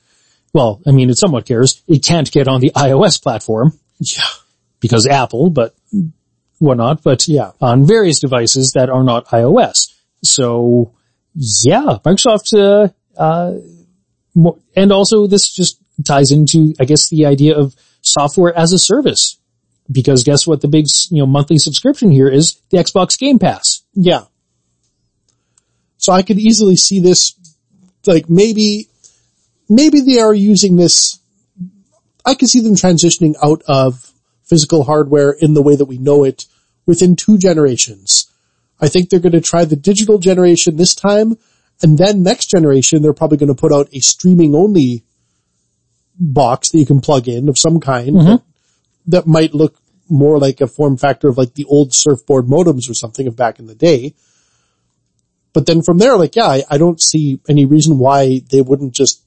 Well, I mean, it somewhat cares. It can't get on the iOS platform Yeah. because Apple, but whatnot, but Yeah. on various devices that are not iOS. So yeah, Microsoft, uh, uh, and also this just ties into, I guess, the idea of software as a service. Because guess what the big, you know, monthly subscription here is? The Xbox Game Pass. Yeah. So I could easily see this, like maybe, maybe they are using this, I could see them transitioning out of physical hardware in the way that we know it within two generations. I think they're going to try the digital generation this time, and then next generation they're probably going to put out a streaming only box that you can plug in of some kind mm-hmm. that, that might look more like a form factor of like the old surfboard modems or something of back in the day. But then from there, like, yeah, I, I don't see any reason why they wouldn't just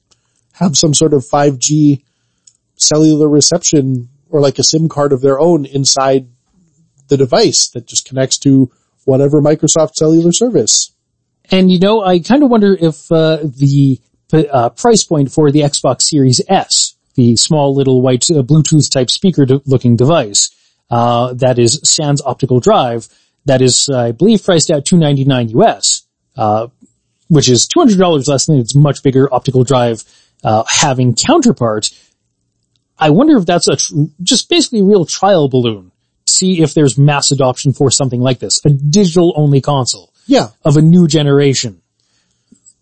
have some sort of 5G cellular reception or like a SIM card of their own inside the device that just connects to whatever Microsoft cellular service. And you know, I kind of wonder if uh, the uh, price point for the Xbox Series S, the small little white uh, Bluetooth type speaker looking device, uh, that is sans optical drive, that is, I believe, priced at 299 US, uh, which is $200 less than its much bigger optical drive, uh, having counterpart. I wonder if that's a tr- just basically a real trial balloon. See if there's mass adoption for something like this, a digital only console. Yeah. of a new generation.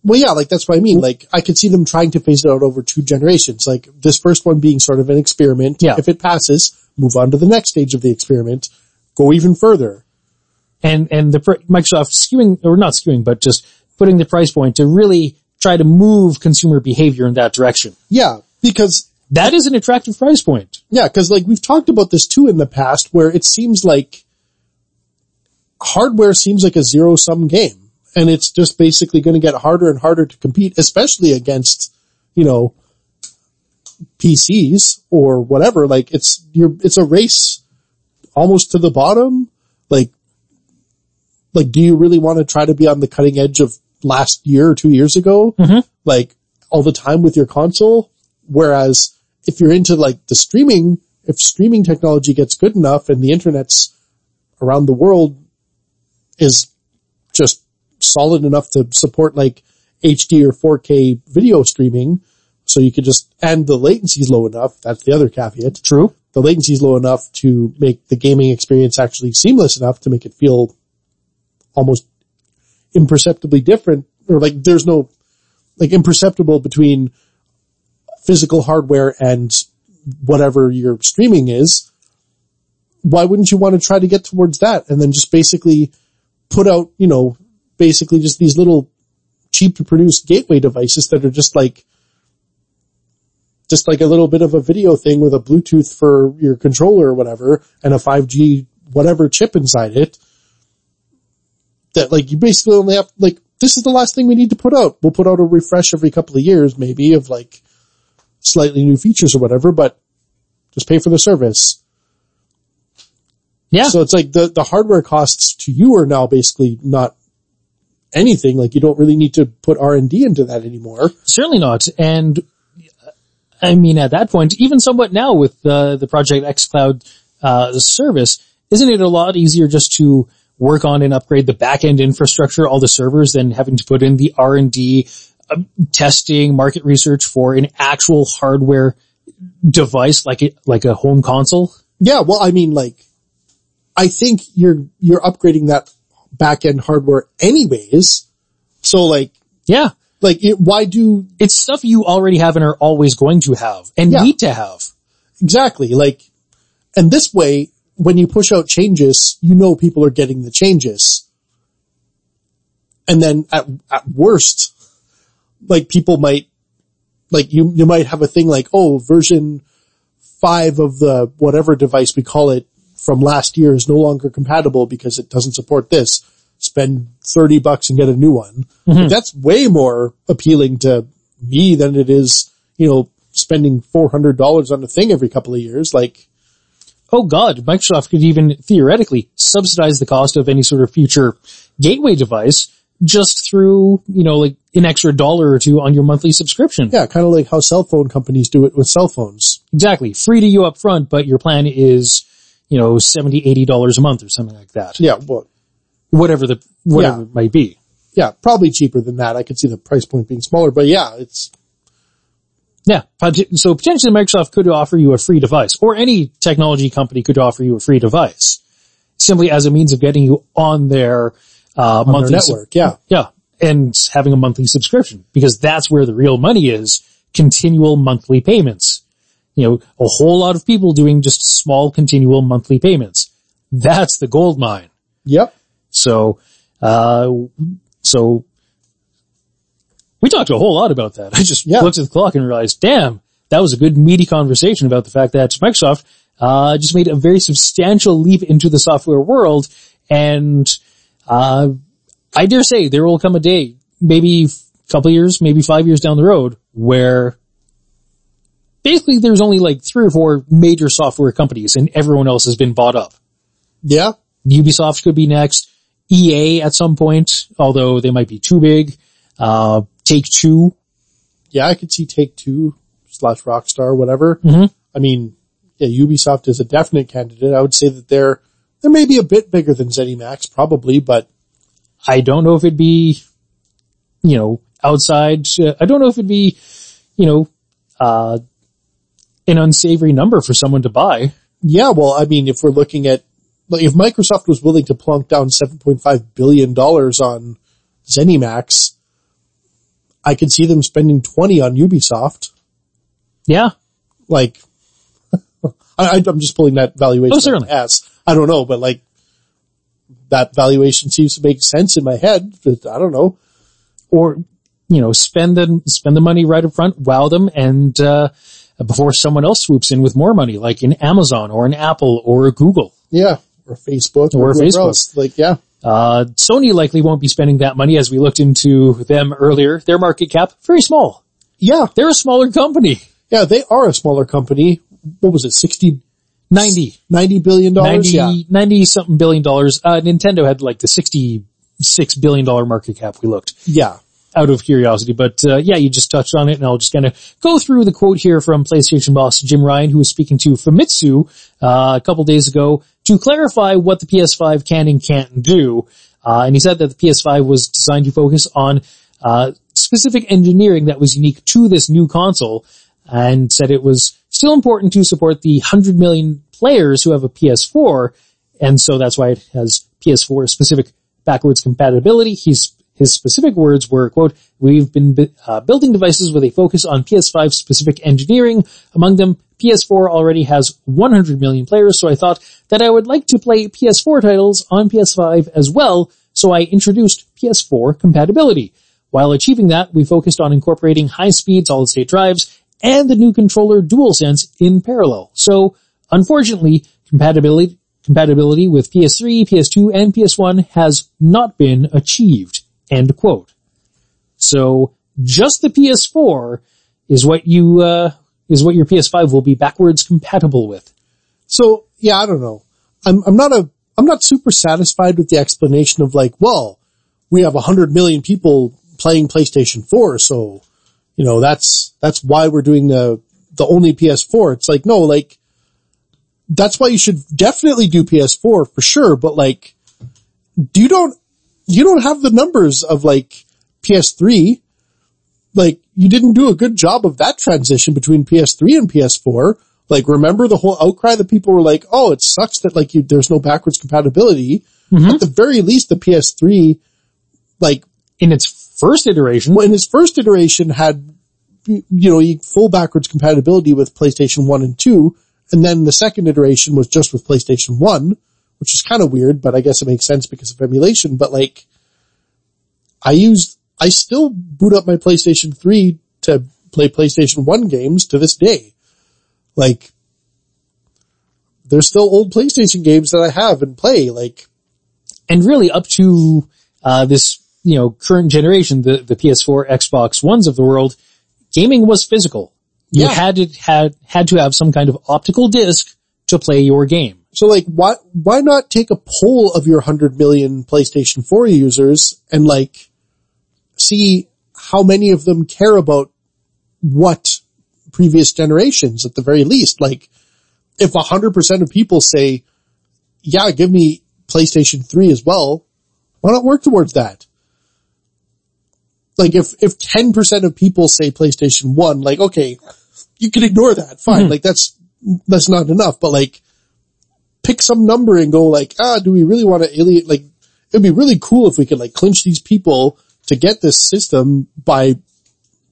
Well, yeah, like that's what I mean. Like I could see them trying to phase it out over two generations. Like this first one being sort of an experiment. Yeah. If it passes, move on to the next stage of the experiment. Go even further. and and the Microsoft skewing or not skewing, but just putting the price point to really try to move consumer behavior in that direction. Yeah. Because, That is an attractive price point. yeah, cause like we've talked about this too in the past where it seems like hardware seems like a zero sum game and it's just basically going to get harder and harder to compete, especially against, you know, PCs or whatever. Like it's, you're, it's a race almost to the bottom. Like, like, do you really want to try to be on the cutting edge of last year or two years ago? Mm-hmm. Like all the time with your console? Whereas if you're into like the streaming, if streaming technology gets good enough and the internet's around the world is just solid enough to support like HD or 4K video streaming, so you could just, and the latency is low enough, that's the other caveat. True. The latency is low enough to make the gaming experience actually seamless enough to make it feel almost imperceptibly different, or like there's no, like imperceptible between physical hardware and whatever your streaming is. Why wouldn't you want to try to get towards that and then just basically put out, you know, basically just these little cheap to produce gateway devices that are just like, just like a little bit of a video thing with a Bluetooth for your controller or whatever and a 5G whatever chip inside it. That like you basically only have like this is the last thing we need to put out. We'll put out a refresh every couple of years maybe of like slightly new features or whatever, but just pay for the service. Yeah. So it's like the, the hardware costs to you are now basically not anything. Like you don't really need to put R&D into that anymore. Certainly not. And I mean, at that point, even somewhat now with uh, the Project xCloud uh, service, isn't it a lot easier just to work on and upgrade the back-end infrastructure, all the servers, than having to put in the R&D, uh, testing, market research for an actual hardware device like it, like a home console? Yeah. Well, I mean, like, I think you're, you're upgrading that back end hardware anyways. So like, Yeah. like it, why do It's stuff you already have and are always going to have and Yeah. need to have. exactly like, and this way, when you push out changes, you know people are getting the changes. And then at, at worst, like people might, like you, you might have a thing like, oh, version five of the whatever device we call it from last year is no longer compatible because it doesn't support this. Spend 30 bucks and get a new one. Mm-hmm. Like, that's way more appealing to me than it is, you know, spending $400 on a thing every couple of years. Like, Oh god, Microsoft could even theoretically subsidize the cost of any sort of future gateway device just through, you know, like an extra dollar or two on your monthly subscription. yeah, kind of like how cell phone companies do it with cell phones. Exactly. Free to you up front, but your plan is, you know, 70, 80 dollars a month or something like that. Yeah, well, Whatever the, whatever Yeah. it might be. yeah, probably cheaper than that. I could see the price point being smaller, but yeah, it's, Yeah. So potentially Microsoft could offer you a free device or any technology company could offer you a free device simply as a means of getting you on their, uh, on monthly sub- network. Yeah. Yeah. And having a monthly subscription because that's where the real money is. Continual monthly payments. You know, a whole lot of people doing just small continual monthly payments. That's the gold mine. Yep. So, uh, so we talked a whole lot about that. I just Yeah. looked at the clock and realized, damn, that was a good meaty conversation about the fact that Microsoft, uh, just made a very substantial leap into the software world and, uh, I dare say there will come a day, maybe a couple years, maybe five years down the road where basically there's only like three or four major software companies and everyone else has been bought up. Yeah. Ubisoft could be next. EA at some point, although they might be too big. Uh, Take Two. Yeah. I could see Take Two slash Rockstar, whatever. Mhm. I mean, yeah, Ubisoft is a definite candidate. I would say that they're, they're maybe a bit bigger than ZeniMax, probably, but I don't know if it'd be, you know, outside. Uh, I don't know if it'd be, you know, uh, an unsavory number for someone to buy. yeah, well, I mean, if we're looking at like if Microsoft was willing to plunk down $7.5 billion on ZeniMax, I could see them spending 20 on Ubisoft. Yeah. Like, I, I'm just pulling that valuation. Oh, certainly. As I don't know, but like that valuation seems to make sense in my head. But I don't know. Or, you know, spend the, spend the money right up front, wow them and, uh, before someone else swoops in with more money, like in Amazon or an Apple or a Google. Yeah. Or Facebook Or whoever Facebook. else. Like, yeah. Uh, Sony likely won't be spending that money as we looked into them earlier. Their market cap, very small. Yeah. They're a smaller company. Yeah. They are a smaller company. What was it? 60, 90. 90 billion dollars? 90, Yeah. 90 something billion dollars. Uh, Nintendo had like the 66 billion dollar market cap we looked Yeah. Out of curiosity. But, uh, yeah, you just touched on it and I'll just kind of go through the quote here from PlayStation boss Jim Ryan, who was speaking to Famitsu, uh, a couple days ago to clarify what the PS5 can and can't do. Uh, and he said that the PS5 was designed to focus on, uh, specific engineering that was unique to this new console and said it was still important to support the 100 million players who have a PS4 and so that's why it has PS4 specific backwards compatibility. He's, his specific words were, quote, we've been uh, building devices with a focus on PS5 specific engineering. Among them, PS4 already has 100 million players, so I thought that I would like to play PS4 titles on PS5 as well, so I introduced PS4 compatibility. While achieving that, we focused on incorporating high-speed solid-state drives and the new controller DualSense in parallel. So, unfortunately, compatibility compatibility with PS3, PS2, and PS1 has not been achieved. End quote. So, just the PS4 is what you uh, is what your PS5 will be backwards compatible with. So yeah, I don't know. I'm, I'm not a, I'm not super satisfied with the explanation of like, well, we have a hundred million people playing PlayStation 4, so, you know, that's, that's why we're doing the, the only PS4. It's like, no, like, that's why you should definitely do PS4 for sure, but like, do you don't, you don't have the numbers of like PS3. Like, you didn't do a good job of that transition between PS3 and PS4. Like, remember the whole outcry that people were like, oh, it sucks that like you, there's no backwards compatibility. Mm-hmm. At the very least, the PS3, like, In its first iteration, well, in its first iteration had, you know, full backwards compatibility with PlayStation 1 and 2, and then the second iteration was just with PlayStation 1, which is kind of weird, but I guess it makes sense because of emulation, but like, I used, I still boot up my PlayStation 3 to play PlayStation 1 games to this day. Like, there's still old PlayStation games that I have and play, like, and really up to uh, this you know current generation, the the PS4, Xbox Ones of the world, gaming was physical. You Yeah. had to had had to have some kind of optical disc to play your game. So like, why, why not take a poll of your 100 million PlayStation 4 users and like, see how many of them care about what previous generations at the very least? Like, if 100% of people say, yeah, give me PlayStation 3 as well, why not work towards that? Like if, if 10% of people say PlayStation 1, like, okay, you can ignore that, fine, hmm. like that's, that's not enough, but like, pick some number and go like, ah, do we really want to alienate, like, it'd be really cool if we could like clinch these people to get this system by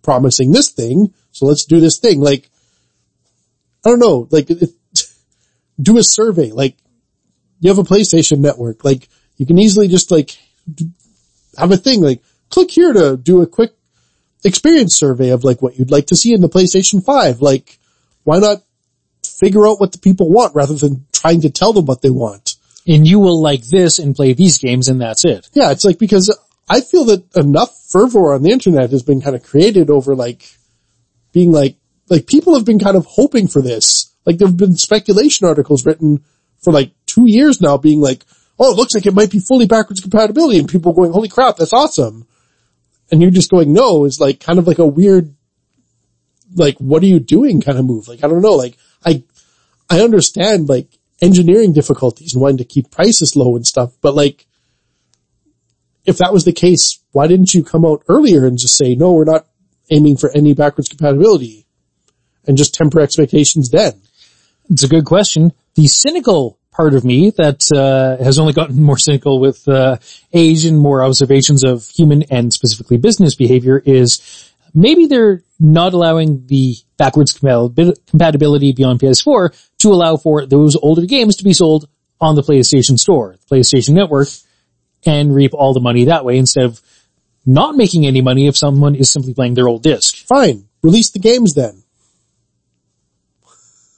promising this thing. So let's do this thing. Like, I don't know, like, it, do a survey. Like, you have a PlayStation network. Like, you can easily just like have a thing. Like, click here to do a quick experience survey of like what you'd like to see in the PlayStation 5. Like, why not figure out what the people want rather than trying to tell them what they want? And you will like this and play these games and that's it. Yeah, it's like because I feel that enough fervor on the internet has been kind of created over like being like like people have been kind of hoping for this. Like there've been speculation articles written for like two years now being like, oh, it looks like it might be fully backwards compatibility and people going, holy crap, that's awesome. And you're just going, no, is like kind of like a weird, like, what are you doing kind of move? Like, I don't know. Like, I, I understand like engineering difficulties and wanting to keep prices low and stuff, but like, if that was the case, why didn't you come out earlier and just say, no, we're not aiming for any backwards compatibility and just temper expectations then? It's a good question. The cynical part of me that uh, has only gotten more cynical with uh, age and more observations of human and specifically business behavior is maybe they're not allowing the backwards compatibility beyond PS4 to allow for those older games to be sold on the PlayStation Store, the PlayStation Network, and reap all the money that way instead of not making any money if someone is simply playing their old disc. Fine. Release the games then.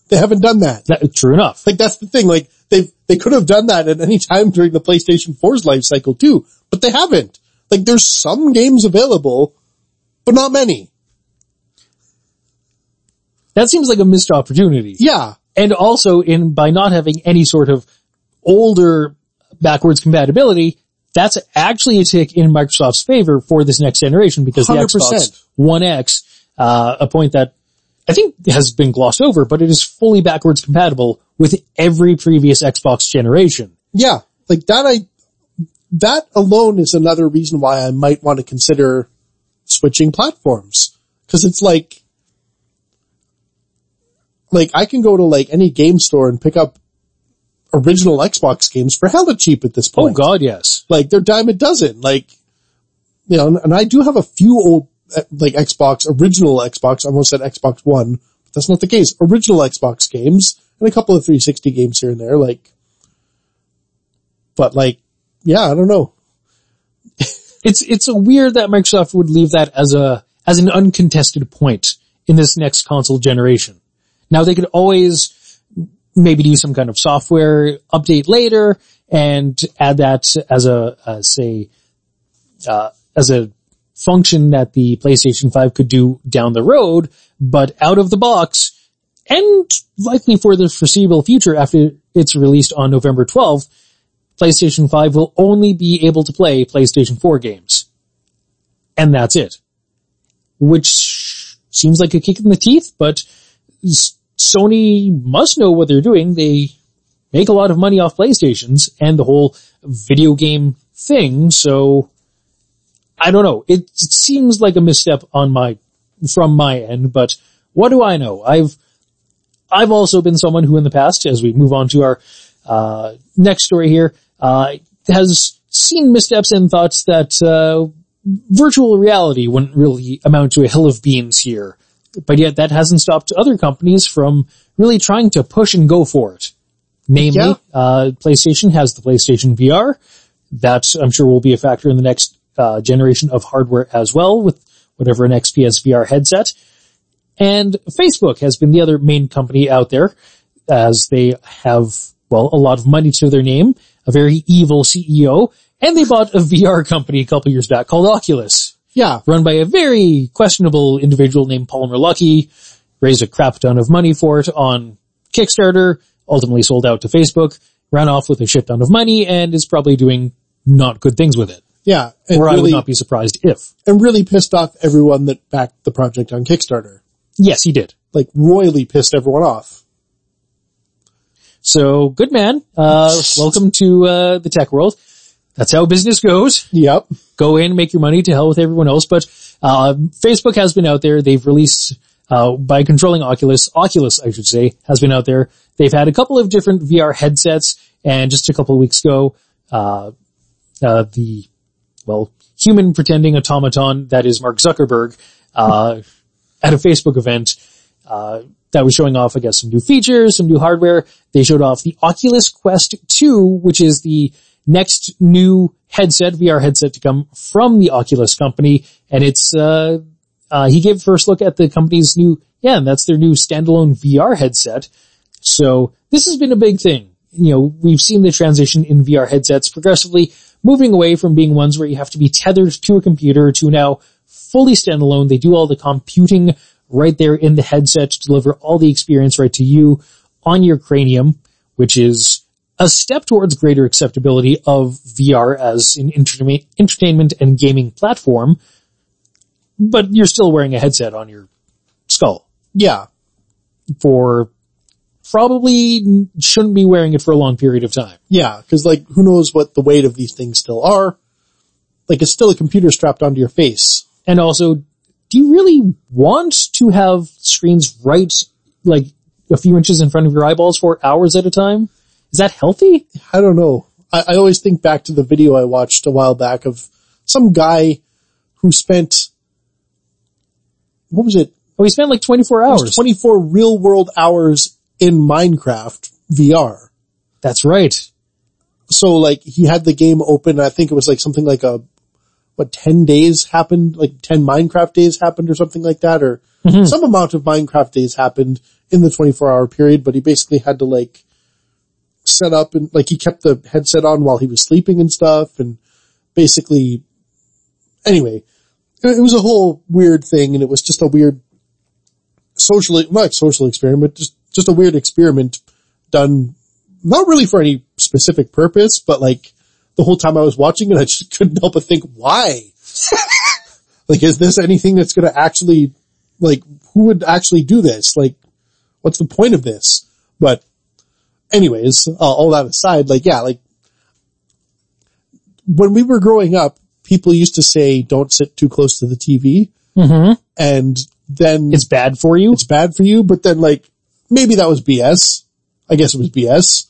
They haven't done that. that true enough. Like that's the thing. Like they they could have done that at any time during the PlayStation 4's life cycle too, but they haven't. Like there's some games available, but not many. That seems like a missed opportunity. Yeah. And also in by not having any sort of older backwards compatibility, that's actually a tick in Microsoft's favor for this next generation because the 100%. Xbox One X, uh, a point that I think has been glossed over, but it is fully backwards compatible with every previous Xbox generation. Yeah. Like that I, that alone is another reason why I might want to consider switching platforms. Cause it's like, like I can go to like any game store and pick up original Xbox games for hella cheap at this point. Oh god, yes. Like they're dime a dozen. Like, you know, and I do have a few old, uh, like Xbox, original Xbox, I almost said Xbox One, but that's not the case. Original Xbox games and a couple of 360 games here and there, like, but like, yeah, I don't know. It's, it's a weird that Microsoft would leave that as a, as an uncontested point in this next console generation. Now they could always maybe do some kind of software update later and add that as a, uh, say, uh, as a function that the PlayStation 5 could do down the road, but out of the box and likely for the foreseeable future after it's released on November 12th, PlayStation 5 will only be able to play PlayStation 4 games. And that's it. Which seems like a kick in the teeth, but Sony must know what they're doing. They make a lot of money off PlayStations and the whole video game thing, so I don't know. It, it seems like a misstep on my, from my end, but what do I know? I've, I've also been someone who in the past, as we move on to our, uh, next story here, uh, has seen missteps and thoughts that, uh, virtual reality wouldn't really amount to a hill of beans here. But yet that hasn't stopped other companies from really trying to push and go for it. Namely, Yeah. uh, PlayStation has the PlayStation VR. That I'm sure will be a factor in the next uh, generation of hardware as well with whatever an XPS VR headset. And Facebook has been the other main company out there as they have, well, a lot of money to their name, a very evil CEO, and they bought a VR company a couple years back called Oculus Yeah. run by a very questionable individual named Palmer Luckey, raised a crap ton of money for it on Kickstarter, ultimately sold out to Facebook, ran off with a shit ton of money, and is probably doing not good things with it. Yeah. And Or I would not be surprised if. and really pissed off everyone that backed the project on Kickstarter. Yes, he did. Like royally pissed everyone off. So good man. Uh, welcome to, uh, the tech world. That's how business goes. Yep. go in, make your money to hell with everyone else. But uh, Facebook has been out there. They've released uh, by controlling Oculus. Oculus, I should say, has been out there. They've had a couple of different VR headsets, and just a couple of weeks ago, uh, uh, the well, human pretending automaton that is Mark Zuckerberg uh, at a Facebook event. Uh, that was showing off, I guess, some new features, some new hardware. They showed off the Oculus Quest 2, which is the next new headset, VR headset to come from the Oculus company. And it's, uh, uh, he gave first look at the company's new, yeah, and that's their new standalone VR headset. So this has been a big thing. You know, we've seen the transition in VR headsets progressively moving away from being ones where you have to be tethered to a computer to now fully standalone. They do all the computing right there in the headset to deliver all the experience right to you on your cranium, which is a step towards greater acceptability of VR as an entertainment entertainment and gaming platform, but you're still wearing a headset on your skull Yeah. for probably shouldn't be wearing it for a long period of time. Yeah. Cause like who knows what the weight of these things still are. Like it's still a computer strapped onto your face. And also, do you really want to have screens right like a few inches in front of your eyeballs for hours at a time? Is that healthy? I don't know. I, I always think back to the video I watched a while back of some guy who spent, what was it? Oh, he spent like 24 hours. 24 real world hours in Minecraft VR. That's right. So like he had the game open. I think it was like something like a, what, 10 days happened, like 10 Minecraft days happened or something like that, or mm-hmm. some amount of Minecraft days happened in the 24 hour period, but he basically had to like set up and like he kept the headset on while he was sleeping and stuff and basically, anyway, it, was a whole weird thing and it was just a weird social, not social experiment, just, just a weird experiment done not really for any specific purpose, but like the whole time I was watching it, I just couldn't help but think, why? like, is this anything that's going to actually, like, who would actually do this? Like, what's the point of this? But anyways, uh, all that aside, like, yeah, like, when we were growing up, people used to say, don't sit too close to the TV. Mm-hmm. And then It's bad for you. it's bad for you, but then like, maybe that was BS. I guess it was BS.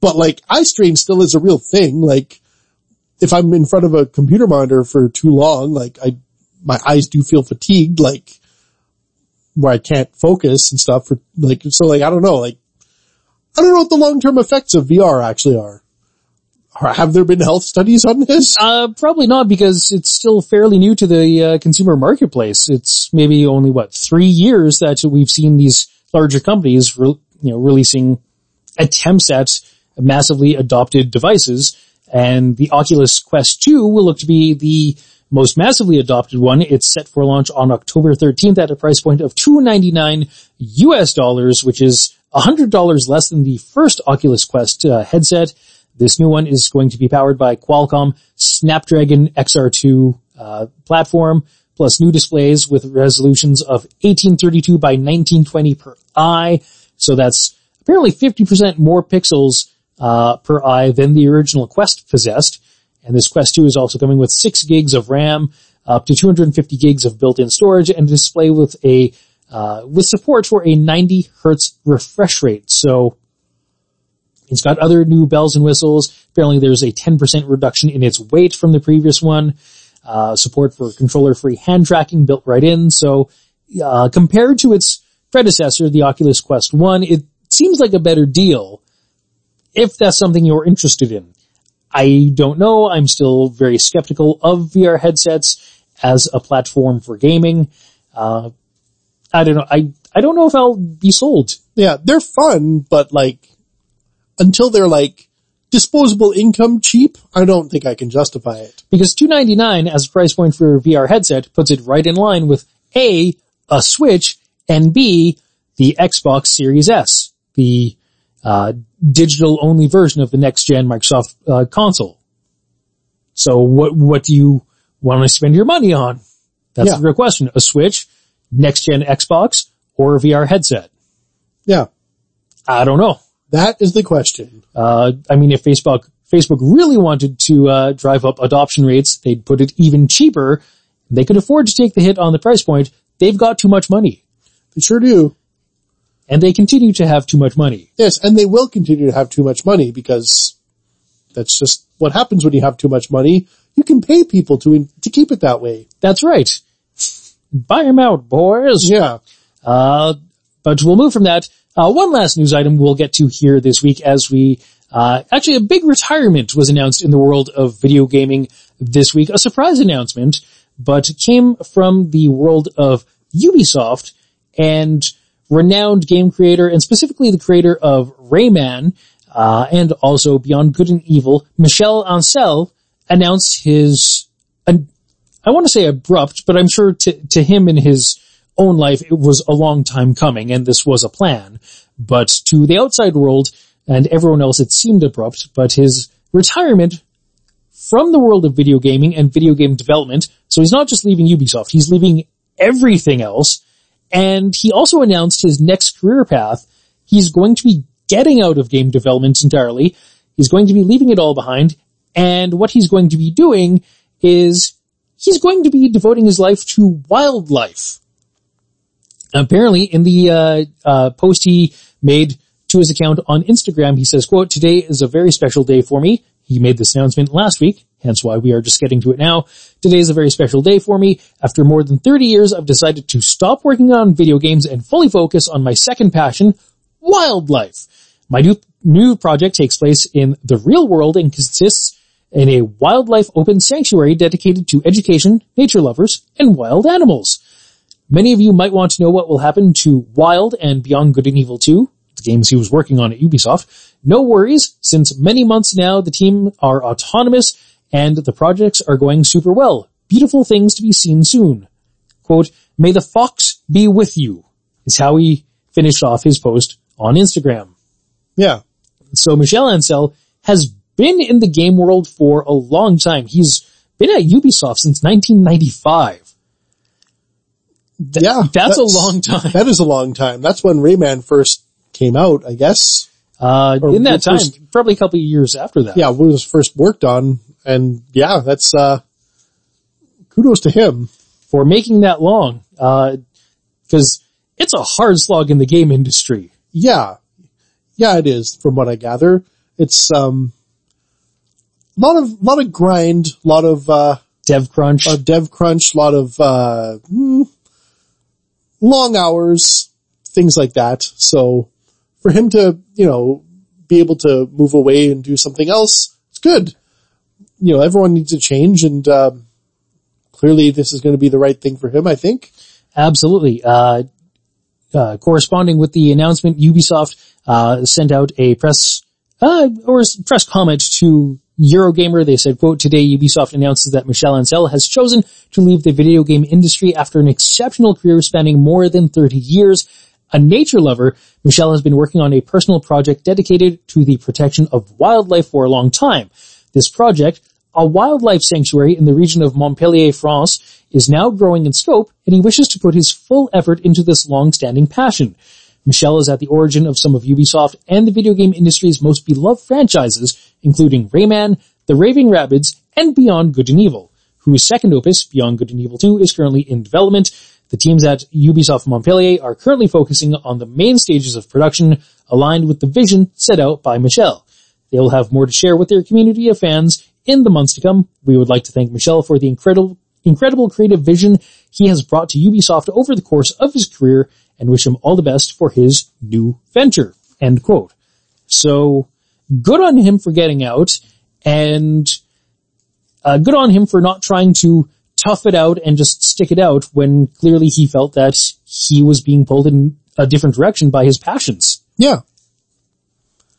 But like, eye strain still is a real thing. Like, if I'm in front of a computer monitor for too long, like I, my eyes do feel fatigued, like, where I can't focus and stuff for like, so like, I don't know, like, I don't know what the long-term effects of VR actually are. Have there been health studies on this? Uh, probably not because it's still fairly new to the uh, consumer marketplace. It's maybe only what three years that we've seen these larger companies, re- you know, releasing attempts at massively adopted devices. And the Oculus Quest 2 will look to be the most massively adopted one. It's set for launch on October 13th at a price point of 299 US dollars, which is $100 less than the first Oculus Quest uh, headset. This new one is going to be powered by Qualcomm Snapdragon XR2 uh, platform, plus new displays with resolutions of 1832 by 1920 per eye. So that's apparently 50% more pixels uh, per eye than the original Quest possessed. And this Quest 2 is also coming with 6 gigs of RAM, up to 250 gigs of built-in storage, and a display with a uh, with support for a 90 hertz refresh rate. So it's got other new bells and whistles. Apparently there's a 10% reduction in its weight from the previous one. Uh, support for controller-free hand tracking built right in. So, uh, compared to its predecessor, the Oculus Quest 1, it seems like a better deal if that's something you're interested in. I don't know. I'm still very skeptical of VR headsets as a platform for gaming. Uh, I don't know. I, I don't know if I'll be sold. Yeah, they're fun, but like, until they're like disposable income cheap, I don't think I can justify it. because 299 as a price point for a VR headset puts it right in line with A, a Switch, and B, the Xbox Series S, the uh, digital only version of the next gen Microsoft uh, console. So what what do you want to spend your money on? That's Yeah. the real question. A Switch, next gen Xbox, or a VR headset? Yeah, I don't know. that is the question. Uh, I mean, if Facebook Facebook really wanted to uh, drive up adoption rates, they'd put it even cheaper. They could afford to take the hit on the price point. They've got too much money, They sure do. and they continue to have too much money. Yes, and they will continue to have too much money because that's just what happens when you have too much money. You can pay people to to keep it that way. That's right. Buy them out, boys. Yeah. Uh, but we'll move from that. Uh, one last news item we'll get to here this week as we, uh, actually a big retirement was announced in the world of video gaming this week. A surprise announcement, but came from the world of Ubisoft and renowned game creator and specifically the creator of Rayman, uh, and also Beyond Good and Evil, Michel Ancel announced his, I want to say abrupt, but I'm sure to, to him in his own life, it was a long time coming and this was a plan. But to the outside world and everyone else, it seemed abrupt, but his retirement from the world of video gaming and video game development. So he's not just leaving Ubisoft, he's leaving everything else. And he also announced his next career path. He's going to be getting out of game development entirely. He's going to be leaving it all behind. And what he's going to be doing is he's going to be devoting his life to wildlife. Apparently in the, uh, uh, post he made to his account on Instagram, he says, quote, today is a very special day for me. He made this announcement last week, hence why we are just getting to it now. Today is a very special day for me. After more than 30 years, I've decided to stop working on video games and fully focus on my second passion, wildlife. My new, new project takes place in the real world and consists in a wildlife open sanctuary dedicated to education, nature lovers, and wild animals. Many of you might want to know what will happen to Wild and Beyond Good and Evil 2, the games he was working on at Ubisoft. No worries, since many months now the team are autonomous and the projects are going super well. Beautiful things to be seen soon. Quote, may the fox be with you, is how he finished off his post on Instagram. Yeah. So Michel Ancel has been in the game world for a long time. He's been at Ubisoft since 1995. yeah. That's, a long time. That is a long time. That's when Rayman first came out, I guess. Uh, Or in that time, first- probably a couple of years after that. Yeah, when it was first worked on. And yeah, that's, uh, kudos to him. For making that long. Uh, cause it's a hard slog in the game industry. Yeah. Yeah, it is from what I gather. It's, um, lot of, lot of grind, a lot of, uh, Dev crunch. a dev crunch, lot of, uh, hmm, long hours, things like that. So for him to, you know, be able to move away and do something else, it's good. You know, everyone needs a change and, um, clearly this is going to be the right thing for him, I think. Absolutely. Uh, uh, corresponding with the announcement, Ubisoft uh, sent out a press uh, or press comment to Eurogamer. They said, "quote Today, Ubisoft announces that Michel Ancel has chosen to leave the video game industry after an exceptional career spanning more than 30 years." A nature lover, Michel has been working on a personal project dedicated to the protection of wildlife for a long time. This project, a wildlife sanctuary in the region of Montpellier, France, is now growing in scope and he wishes to put his full effort into this long-standing passion. Michel is at the origin of some of Ubisoft and the video game industry's most beloved franchises, including Rayman, The Raving Rabbids, and Beyond Good and Evil, whose second opus, Beyond Good and Evil 2, is currently in development. The teams at Ubisoft Montpellier are currently focusing on the main stages of production, aligned with the vision set out by Michel. They will have more to share with their community of fans in the months to come. We would like to thank Michel for the incredible, incredible creative vision he has brought to Ubisoft over the course of his career and wish him all the best for his new venture. End quote. So good on him for getting out and uh, good on him for not trying to tough it out and just stick it out when clearly he felt that he was being pulled in a different direction by his passions. Yeah.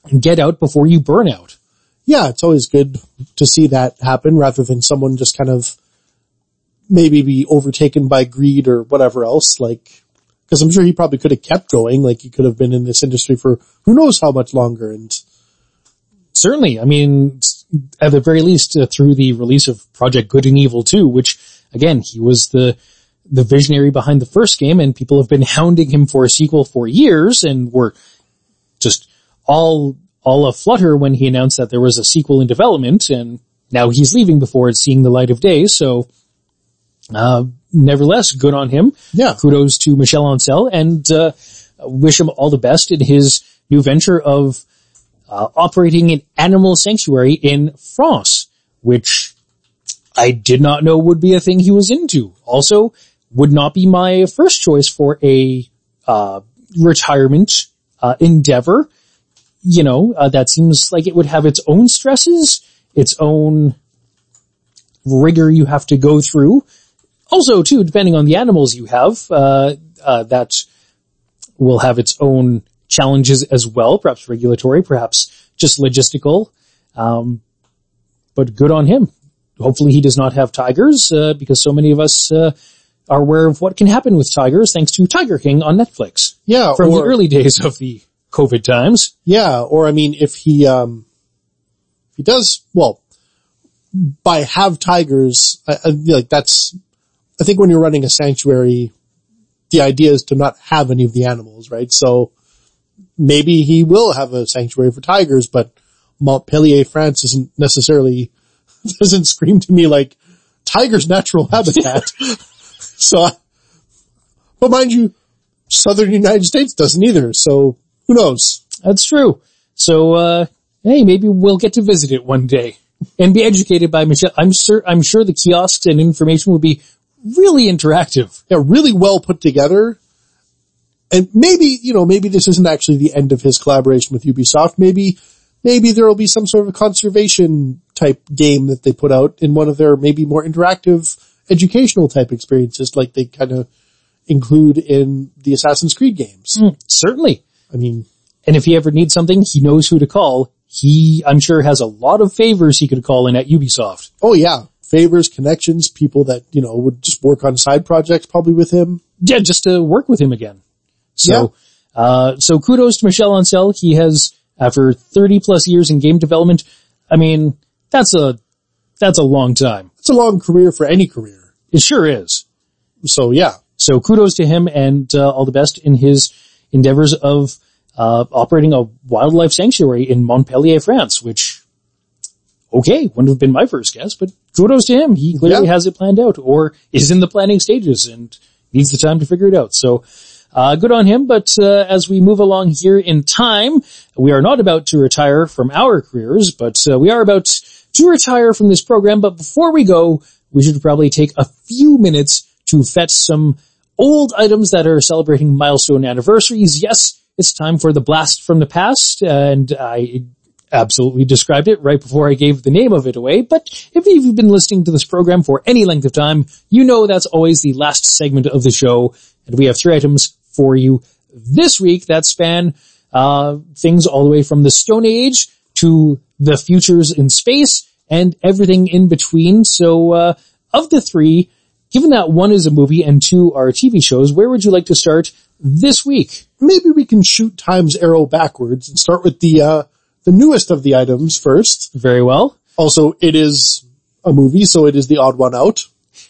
And get out before you burn out. Yeah, it's always good to see that happen rather than someone just kind of maybe be overtaken by greed or whatever else. Like, cause I'm sure he probably could have kept going. Like he could have been in this industry for who knows how much longer. And Certainly. I mean, at the very least, uh, through the release of Project Good and Evil 2, which again, he was the, the visionary behind the first game and people have been hounding him for a sequel for years and were just all, all aflutter when he announced that there was a sequel in development and now he's leaving before it's seeing the light of day. So, uh, nevertheless, good on him. yeah, Kudos to Michel Ancel and, uh, wish him all the best in his new venture of, uh, operating an animal sanctuary in France, which I did not know would be a thing he was into. Also, would not be my first choice for a, uh, retirement, uh, endeavor. You know, uh, that seems like it would have its own stresses, its own rigor you have to go through. Also, too, depending on the animals you have, uh, uh, that will have its own challenges as well, perhaps regulatory, perhaps just logistical. Um, but good on him. Hopefully he does not have tigers, uh, because so many of us, uh, are aware of what can happen with tigers thanks to Tiger King on Netflix yeah, from or, the early days of the COVID times. yeah, or I mean, if he, um, if he does, well, by have tigers, I, I, like that's, I think when you're running a sanctuary, the idea is to not have any of the animals, right? So maybe he will have a sanctuary for tigers, but Montpellier, France isn't necessarily, doesn't scream to me like tiger's natural habitat. so, but mind you, southern United States doesn't either. So who knows? That's true. So, uh, hey, maybe we'll get to visit it one day and be educated by Michel. I'm sure, I'm sure the kiosks and information will be really interactive. Yeah, really well put together. And maybe, you know, maybe this isn't actually the end of his collaboration with Ubisoft. Maybe, maybe there will be some sort of conservation type game that they put out in one of their maybe more interactive educational type experiences like they kind of include in the Assassin's Creed games. Mm, certainly. I mean, And if he ever needs something, he knows who to call. He, I'm sure, has a lot of favors he could call in at Ubisoft. oh yeah, favors, connections, people that, you know, would just work on side projects probably with him. Yeah, just to work with him again. So, uh, so kudos to Michel Ancel. He has, after 30 plus years in game development, I mean, that's a, that's a long time. It's a long career for any career. It sure is. So yeah, So kudos to him and uh, all the best in his endeavors of uh, operating a wildlife sanctuary in Montpellier, France, which, okay, wouldn't have been my first guess, but kudos to him. He clearly Yeah. has it planned out or is in the planning stages and needs the time to figure it out. So, uh, good on him. But, uh, as we move along here in time, we are not about to retire from our careers, but, uh, we are about to retire from this program. But before we go, we should probably take a few minutes to fetch some old items that are celebrating milestone anniversaries. Yes, it's time for the blast from the past, and I absolutely described it right before I gave the name of it away. But if you've been listening to this program for any length of time, you know that's always the last segment of the show, and we have three items for you this week that span uh, things all the way from the Stone Age to the futures in space and everything in between. So, uh, of the three, given that one is a movie and two are TV shows, where would you like to start this week? maybe we can shoot time's arrow backwards and start with the, uh, the newest of the items first. Very well. Also, it is a movie, so it is the odd one out.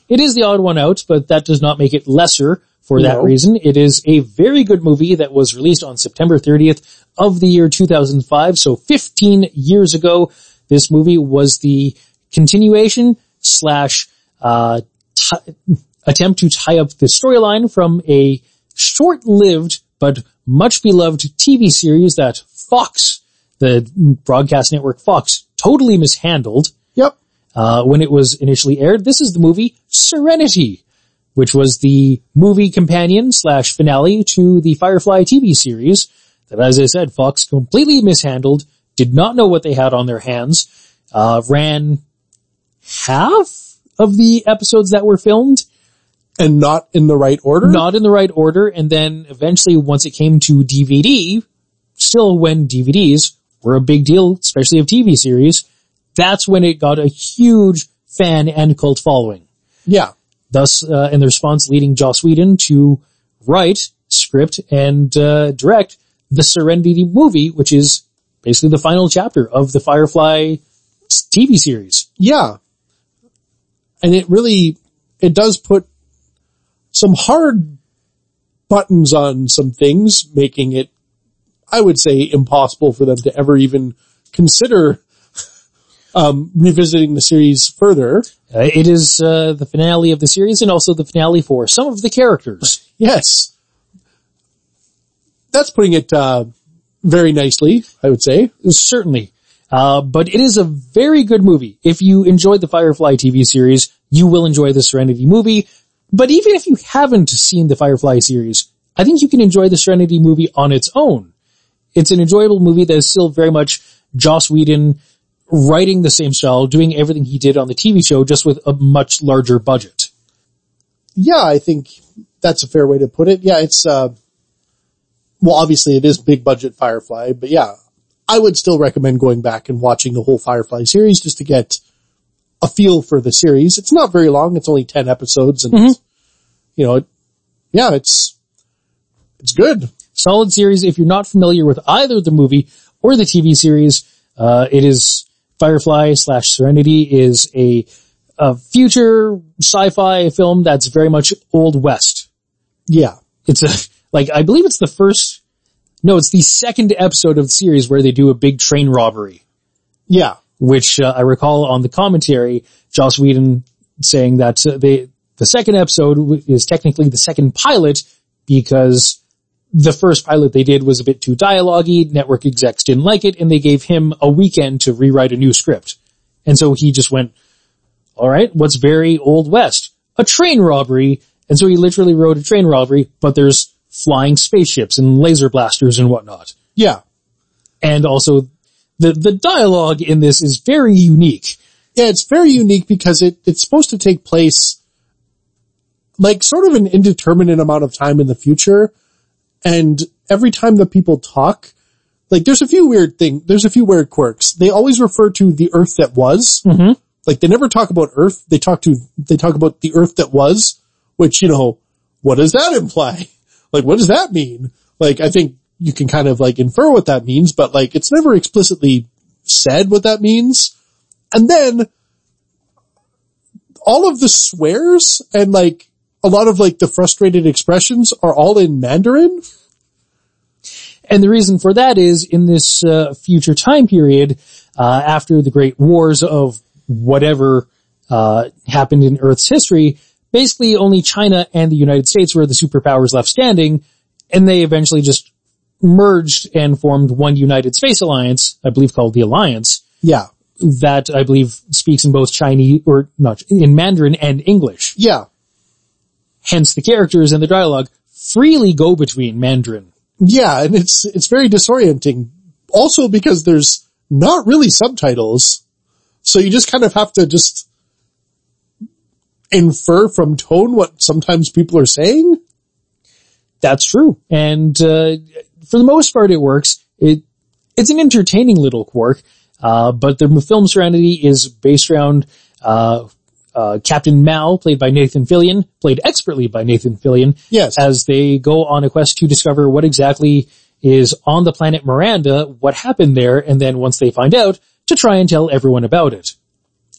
It is the odd one out, but that does not make it lesser for that No. reason. It is a very good movie that was released on September 30th of the year 2005. So 15 years ago, this movie was the continuation slash, uh, ti- attempt to tie up the storyline from a short-lived but much beloved TV series that Fox, the broadcast network Fox, totally mishandled Yep. uh, when it was initially aired. This is the movie Serenity, which was the movie companion slash finale to the Firefly TV series that, as I said, Fox completely mishandled, did not know what they had on their hands, uh, ran half of the episodes that were filmed, And not in the right order. not in the right order, and then eventually once it came to DVD, still when DVDs were a big deal, especially of TV series, that's when it got a huge fan and cult following. Yeah. Thus, uh, in the response leading Joss Whedon to write, script, and uh, direct the Serenity movie, which is basically the final chapter of the Firefly TV series. Yeah. And it really, it does put some hard buttons on some things, making it, I would say, impossible for them to ever even consider um, revisiting the series further. Uh, it is uh, the finale of the series and also the finale for some of the characters. Yes. That's putting it, uh, very nicely, I would say. Certainly. Uh, but it is a very good movie. If you enjoyed the Firefly TV series, you will enjoy the Serenity movie. But even if you haven't seen the Firefly series, I think you can enjoy the Serenity movie on its own. It's an enjoyable movie that is still very much Joss Whedon writing the same style, doing everything he did on the TV show, just with a much larger budget. Yeah, I think that's a fair way to put it. Yeah, it's, uh, well, obviously it is big budget Firefly, but yeah, I would still recommend going back and watching the whole Firefly series just to get a feel for the series. It's not very long. It's only 10 episodes and, you know, it, yeah, it's, it's good. Solid series. If you're not familiar with either the movie or the TV series, uh, it is Firefly slash Serenity is a, a future sci-fi film that's very much old west. Yeah. It's a, like, I believe it's the first, no, it's the second episode of the series where they do a big train robbery, Yeah. which uh, I recall on the commentary, Joss Whedon saying that uh, they, the second episode is technically the second pilot because the first pilot they did was a bit too dialogue-y, network execs didn't like it, and they gave him a weekend to rewrite a new script. And so he just went, alright, what's very Old West? A train robbery. And so he literally wrote a train robbery, but there's flying spaceships and laser blasters and whatnot. Yeah. And also, the, the dialogue in this is very unique. Yeah, it's very unique because it, it's supposed to take place like sort of an indeterminate amount of time in the future. And every time that people talk, like there's a few weird thing, there's a few weird quirks. They always refer to the earth that was. Mm-hmm. Like they never talk about earth. They talk to, they talk about the earth that was, which, you know, what does that imply? Like what does that mean? Like I think you can kind of like infer what that means, but like it's never explicitly said what that means. And then all of the swears and like a lot of like the frustrated expressions are all in Mandarin. And the reason for that is in this uh, future time period, uh, after the great wars of whatever uh, happened in Earth's history, basically only China and the United States were the superpowers left standing, and they eventually just merged and formed one United Space Alliance, I believe called the Alliance, Yeah. that I believe speaks in both Chinese, or not, in Mandarin and English. Yeah. Hence the characters and the dialogue freely go between Mandarin. Yeah. And it's, it's very disorienting. Also because there's not really subtitles. So you just kind of have to just infer from tone what sometimes people are saying. That's true. And, uh, for the most part it works. It, it's an entertaining little quirk, uh, but the film Serenity is based around, uh, uh, Captain Mal, played by Nathan Fillion, played expertly by Nathan Fillion, Yes. as they go on a quest to discover what exactly is on the planet Miranda, what happened there, and then once they find out, to try and tell everyone about it.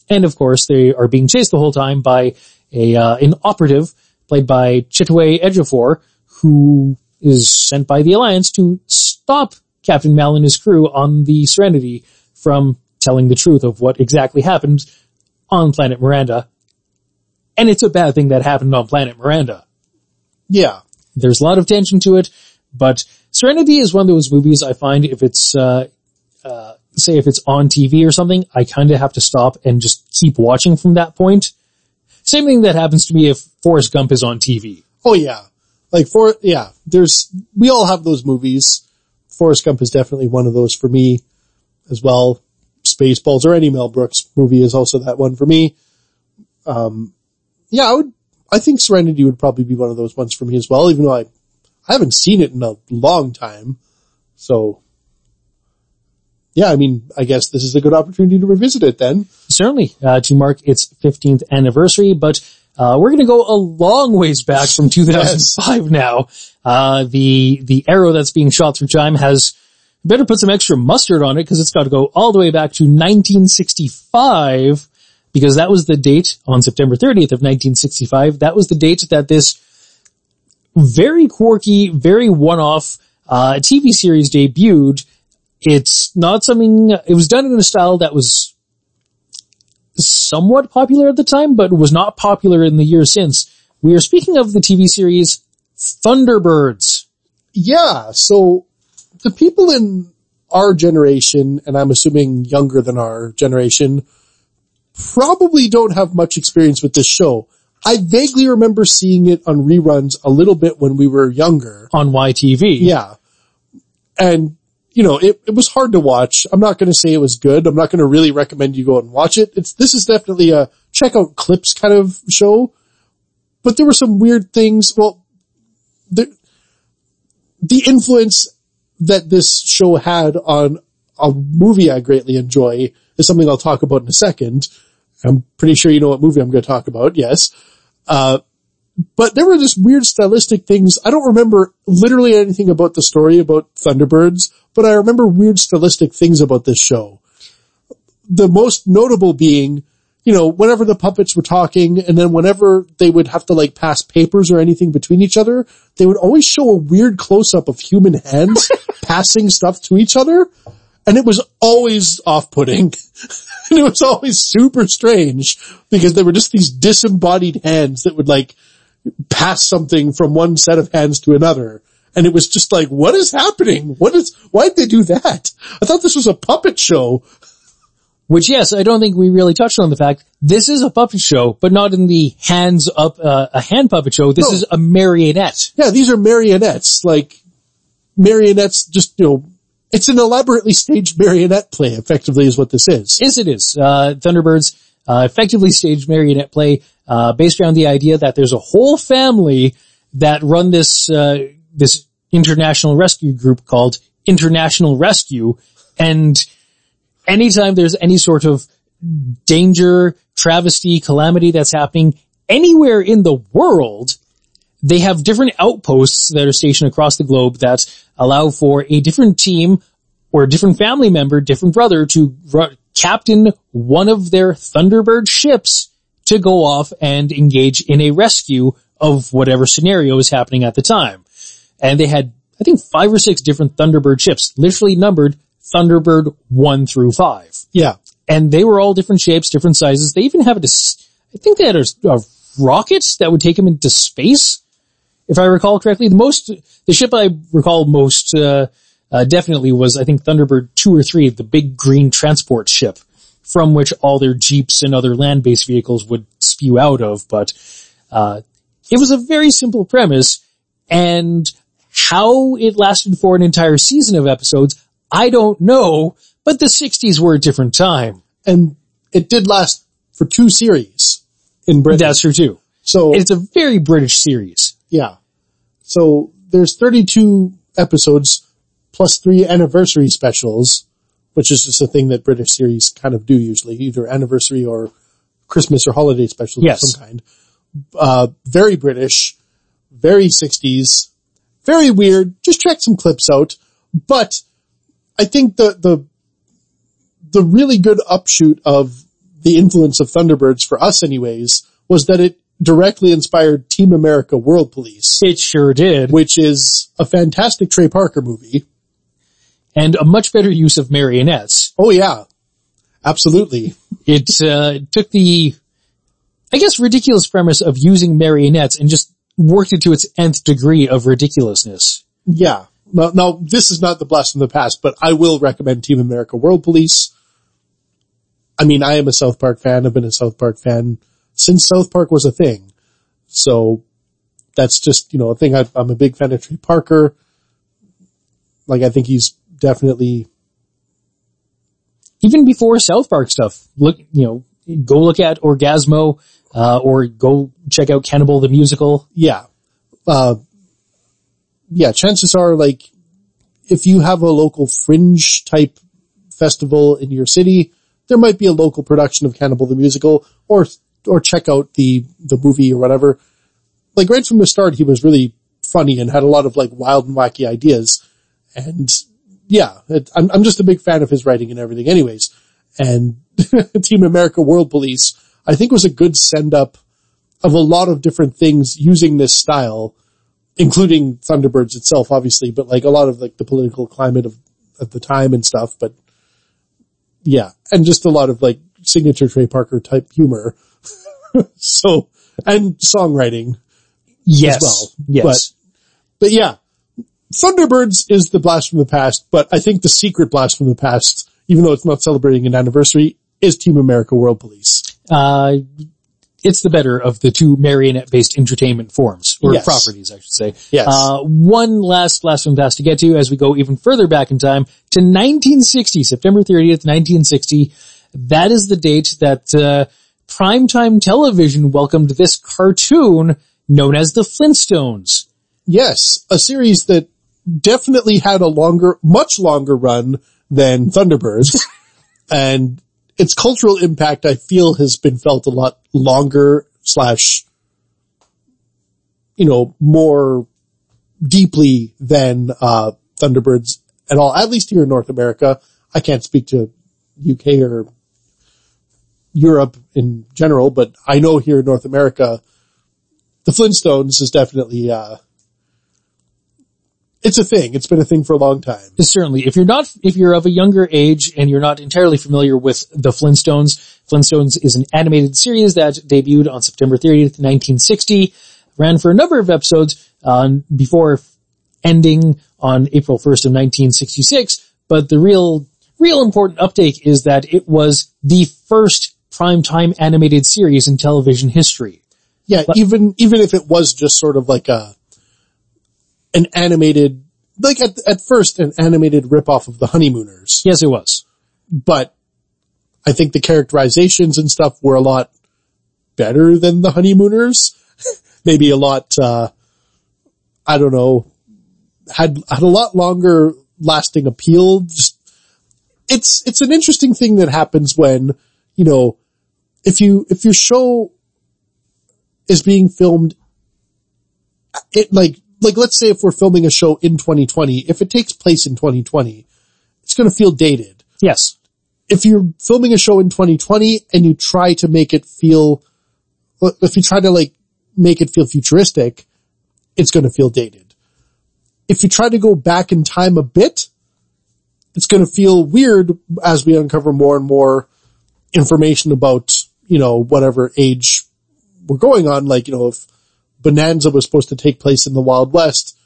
And of course, they are being chased the whole time by a uh, an operative played by Chiwetel Ejiofor, who is sent by the Alliance to stop Captain Mal and his crew on the Serenity from telling the truth of what exactly happened on planet Miranda. And it's a bad thing that happened on planet Miranda. Yeah. There's a lot of tension to it, but Serenity is one of those movies I find if it's, uh, uh, say if it's on TV or something, I kind of have to stop and just keep watching from that point. Same thing that happens to me if Forrest Gump is on TV. Oh yeah. Like for, yeah, there's, we all have those movies. Forrest Gump is definitely one of those for me as well. Spaceballs or any Mel Brooks movie is also that one for me. Um, yeah, I would, I think Serenity would probably be one of those ones for me as well, even though I, I haven't seen it in a long time. So yeah, I mean, I guess this is a good opportunity to revisit it then. Certainly, uh, to mark its 15th anniversary, but uh, we're going to go a long ways back from 2005 now. Uh, the the arrow that's being shot through time has better put some extra mustard on it because it's got to go all the way back to 1965 because that was the date on September 30th of 1965. That was the date that this very quirky, very one-off uh, TV series debuted. It's not something. It was done in a style that was somewhat popular at the time, but was not popular in the years since. We are speaking of the TV series Thunderbirds. Yeah, so the people in our generation, and I'm assuming younger than our generation, probably don't have much experience with this show. I vaguely remember seeing it on reruns a little bit when we were younger. on YTV. Yeah. And, you know, it, it was hard to watch. I'm not going to say it was good. I'm not going to really recommend you go and watch it. It's, this is definitely a check out clips kind of show, but there were some weird things. Well, the, the influence that this show had on a movie I greatly enjoy is something I'll talk about in a second. I'm pretty sure you know what movie I'm going to talk about. Yes. Uh, but there were just weird stylistic things. I don't remember literally anything about the story about Thunderbirds, but I remember weird stylistic things about this show. The most notable being, you know, whenever the puppets were talking and then whenever they would have to like pass papers or anything between each other, they would always show a weird close up of human hands passing stuff to each other. And it was always off-putting. and it was always super strange because they were just these disembodied hands that would like pass something from one set of hands to another. And it was just like, what is happening? What is, why'd they do that? I thought this was a puppet show. Which yes, I don't think we really touched on the fact this is a puppet show, but not in the hands up, uh, a hand puppet show. This No. is a marionette. Yeah, these are marionettes, like marionettes just, you know, it's an elaborately staged marionette play effectively is what this is. Yes, it is. Uh, Thunderbirds, uh, effectively staged marionette play, uh, based around the idea that there's a whole family that run this, uh, this international rescue group called International Rescue. And anytime there's any sort of danger, travesty, calamity that's happening anywhere in the world, they have different outposts that are stationed across the globe that allow for a different team or a different family member, different brother to captain one of their Thunderbird ships to go off and engage in a rescue of whatever scenario is happening at the time. And they had, I think, five or six different Thunderbird ships, literally numbered Thunderbird 1 through 5 Yeah. and they were all different shapes, different sizes. They even have a, I think they had a, a rocket that would take them into space, if I recall correctly. The most, the ship I recall most, uh, uh, definitely was, I think, Thunderbird 2 or 3, the big green transport ship from which all their Jeeps and other land-based vehicles would spew out of, but, uh, it was a very simple premise and how it lasted for an entire season of episodes, I don't know, but the 60s were a different time. And it did last for two series in Britain. That's true too. so It's a very British series. Yeah. So there's 32 episodes plus three anniversary specials, which is just a thing that British series kind of do usually, either anniversary or Christmas or holiday specials Yes. of some kind. Uh, very British, very 60s, very weird. Just check some clips out. But I think the, the, the really good upshoot of the influence of Thunderbirds for us anyways was that it directly inspired Team America World Police It sure did. which is a fantastic Trey Parker movie. And a much better use of marionettes. Oh yeah, absolutely. It, uh, took the, I guess, ridiculous premise of using marionettes and just worked it to its nth degree of ridiculousness. Yeah. Now, now this is not the blast from the past, but I will recommend Team America World Police. I mean, I am a South Park fan. I've been a South Park fan since South Park was a thing. So that's just, you know, a thing. I, I'm a big fan of Trey Parker. Like, I think he's definitely, Even before South Park stuff, look, you know, go look at Orgazmo, uh, or go check out Cannibal the Musical. yeah. Uh, yeah, chances are like, if you have a local fringe type festival in your city, there might be a local production of Cannibal the Musical or, or check out the, the movie or whatever. Like right from the start, he was really funny and had a lot of like wild and wacky ideas. And yeah, it, I'm, I'm just a big fan of his writing and everything anyways. And Team America World Police, I think was a good send up of a lot of different things using this style, including Thunderbirds itself, obviously, but like a lot of like the political climate of, of the time and stuff, but yeah, and just a lot of like signature Trey Parker type humor. so, and songwriting Yes. as well. Yes. But yeah, Thunderbirds is the blast from the past, but I think the secret blast from the past, even though it's not celebrating an anniversary, is Team America World Police. uh, it's the better of the two marionette-based entertainment forms, or Yes. properties, I should say. Yes. Uh, one last last one past to get to as we go even further back in time to 1960, September 30th, 1960. That is the date that, uh, primetime television welcomed this cartoon known as the Flintstones. Yes, a series that definitely had a longer, much longer run than Thunderbirds. and its cultural impact, I feel, has been felt a lot longer slash, you know, more deeply than, uh, Thunderbirds at all, at least here in North America. I can't speak to UK or Europe in general, but I know here in North America, the Flintstones is definitely, uh, it's a thing. It's been a thing for a long time. Certainly, if you're not, if you're of a younger age and you're not entirely familiar with the Flintstones, Flintstones is an animated series that debuted on September 30th, 1960, ran for a number of episodes, uh, before ending on April 1st of 1966. But the real, real important uptake is that it was the first primetime animated series in television history. Yeah, even, even if it was just sort of like a, an animated, like at, at first an animated ripoff of the Honeymooners. Yes, it was. But I think the characterizations and stuff were a lot better than the Honeymooners. Maybe a lot, uh, I don't know, had, had a lot longer lasting appeal. Just, it's, it's an interesting thing that happens when, you know, if you, if your show is being filmed, it like, like let's say if we're filming a show in 2020, if it takes place in 2020, it's going to feel dated. Yes. If you're filming a show in 2020 and you try to make it feel, if you try to like make it feel futuristic, it's going to feel dated. If you try to go back in time a bit, it's going to feel weird as we uncover more and more information about, you know, whatever age we're going on. Like, you know, if Bonanza was supposed to take place in the Wild West,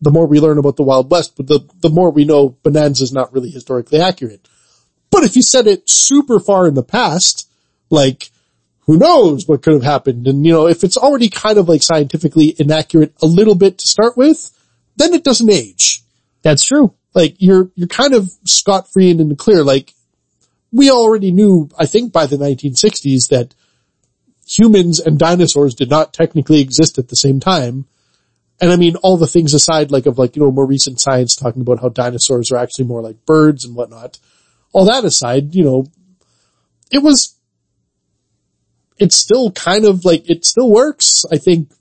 the more we learn about the Wild West, but the, the more we know Bonanza is not really historically accurate. But if you set it super far in the past, like, who knows what could have happened? And you know, if it's already kind of like scientifically inaccurate a little bit to start with, then it doesn't age. That's true. Like you're, you're kind of scot-free and in the clear. Like we already knew, I think by the 1960s that humans and dinosaurs did not technically exist at the same time. And I mean, all the things aside, like of like, you know, more recent science talking about how dinosaurs are actually more like birds and whatnot. All that aside, you know, it was, it's still kind of like, it still works, I think,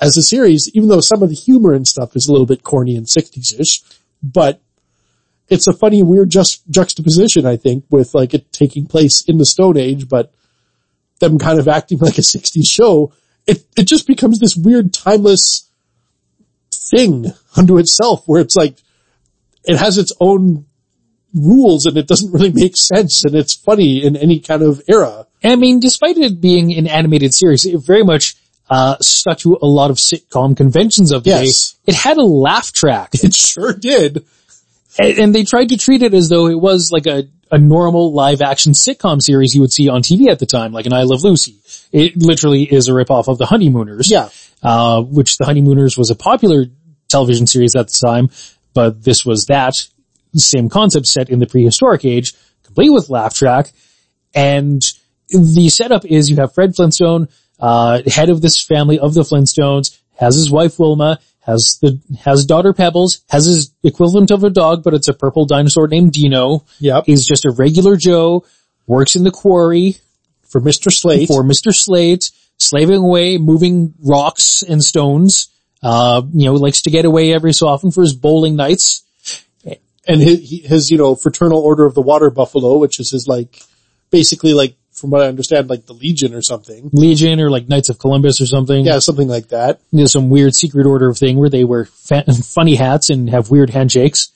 as a series, even though some of the humor and stuff is a little bit corny and 60s-ish, but it's a funny, weird just juxtaposition, I think, with like it taking place in the Stone Age, but them kind of acting like a 60s show. It, it just becomes this weird timeless thing unto itself where it's like, it has its own rules and it doesn't really make sense and it's funny in any kind of era. I mean, despite it being an animated series, it very much uh, stuck to a lot of sitcom conventions of the Yes. day. It had a laugh track, It sure did. and, and they tried to treat it as though it was like a, a normal live action sitcom series you would see on TV at the time, like an I Love Lucy. It literally is a ripoff of The Honeymooners. Yeah. Uh, which The Honeymooners was a popular television series at the time, but this was that same concept set in the prehistoric age, complete with laugh track. And the setup is you have Fred Flintstone, uh, head of this family of the Flintstones, has his wife Wilma, has the, has daughter Pebbles, has his equivalent of a dog, but it's a purple dinosaur named Dino. Yep. He's just a regular Joe, works in the quarry For Mr. Slate. for Mr. Slate, slaving away, moving rocks and stones. Uh, you know, likes to get away every so often for his bowling nights. and his, his, you know, fraternal order of the water buffalo, which is his like, basically like, from what I understand, like the Legion or something. Legion or like Knights of Columbus or something. Yeah, something like that. You know, some weird secret order of thing where they wear fa- funny hats and have weird handshakes.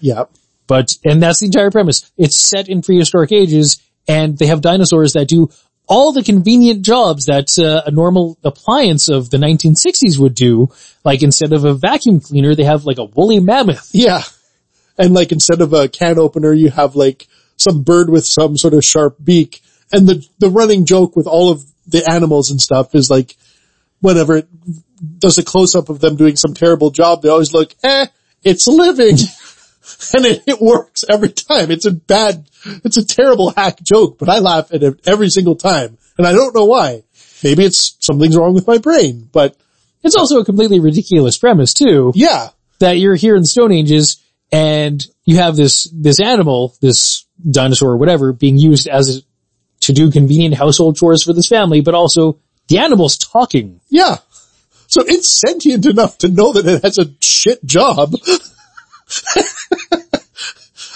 Yeah. But, and that's the entire premise. It's set in prehistoric ages and they have dinosaurs that do all the convenient jobs that uh, a normal appliance of the 1960s would do. Like instead of a vacuum cleaner, they have like a woolly mammoth. Yeah. And like instead of a can opener, you have like some bird with some sort of sharp beak. And the, the running joke with all of the animals and stuff is like, whenever it does a close up of them doing some terrible job, they always look, eh, it's living. and it, it works every time. It's a bad, it's a terrible hack joke, but I laugh at it every single time. And I don't know why. Maybe it's something's wrong with my brain, but It's also a completely ridiculous premise too, yeah. that you're here in the Stone Ages and you have this, this animal, this dinosaur or whatever being used as a, to do convenient household chores for this family, but also the animal's talking. Yeah. So it's sentient enough to know that it has a shit job.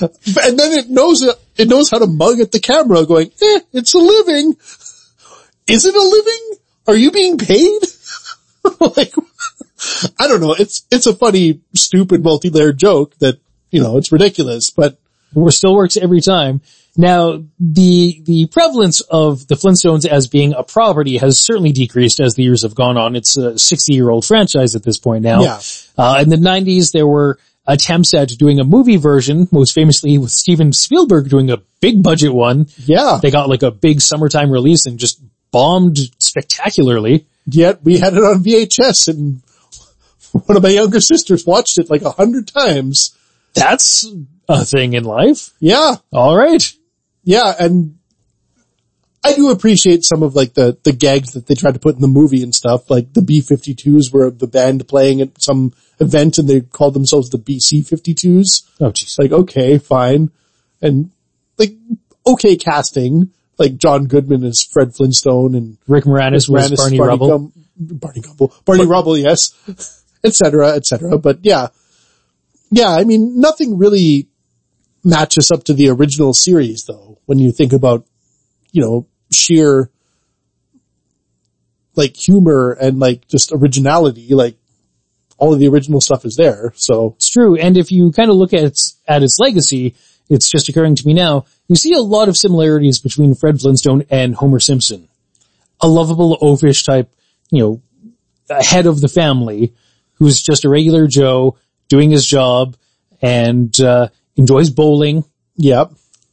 and then it knows it, knows how to mug at the camera going, eh, it's a living. Is it a living? Are you being paid? like, I don't know. It's, it's a funny, stupid multi-layered joke that, you know, it's ridiculous, but It still works every time. Now, the, the prevalence of the Flintstones as being a property has certainly decreased as the years have gone on. It's a 60 year old franchise at this point now. Yeah. Uh, in the 90s, there were attempts at doing a movie version, most famously with Steven Spielberg doing a big budget one. Yeah. They got like a big summertime release and just bombed spectacularly. Yet we had it on VHS and one of my younger sisters watched it like a hundred times. That's a thing in life. Yeah. All right. Yeah. And I do appreciate some of like the, the gags that they tried to put in the movie and stuff, like the B-52s were the band playing at some event and they called themselves the BC-52s. Oh jeez. Like, okay, fine. And like, okay casting, like John Goodman as Fred Flintstone and Rick Moranis was Moranis, Barney, Rubble. Gum- Barney Gumble, Barney Rubble, yes, et cetera, et cetera. But yeah, yeah, I mean, nothing really matches up to the original series though, when you think about, you know, sheer, like humor and like just originality, like all of the original stuff is there. So It's true. And if you kind of look at its, at its legacy, it's just occurring to me now, you see a lot of similarities between Fred Flintstone and Homer Simpson. A lovable oafish type, you know, head of the family who's just a regular Joe doing his job and, uh, enjoys bowling yeah,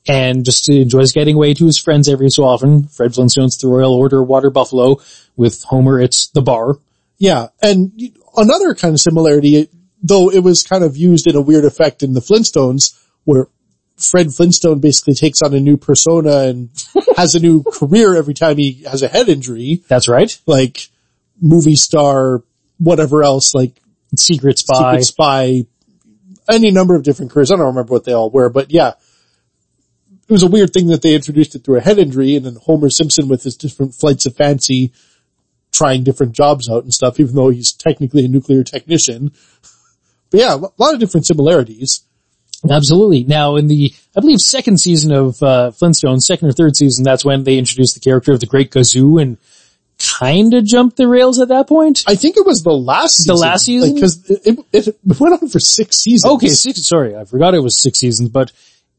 and just enjoys getting away to his friends every so often. Fred Flintstone's the Royal Order Water Buffalo. With Homer, it's the bar. Yeah, and another kind of similarity, though it was kind of used in a weird effect in the Flintstones, where Fred Flintstone basically takes on a new persona and has a new career every time he has a head injury, That's right. like movie star, whatever else, like Secret Spy. Secret Spy, any number of different careers. I don't remember what they all were, but yeah. It was a weird thing that they introduced it through a head injury and then Homer Simpson with his different flights of fancy trying different jobs out and stuff, even though he's technically a nuclear technician. But yeah, a lot of different similarities. Absolutely. Now in the, I believe second season of, uh, Flintstones, second or third season, that's when they introduced the character of the Great Gazoo and kinda jumped the rails at that point. I think it was the last season. last season? Because it, it, it went on for six seasons. Okay, six, sorry, I forgot it was six seasons, but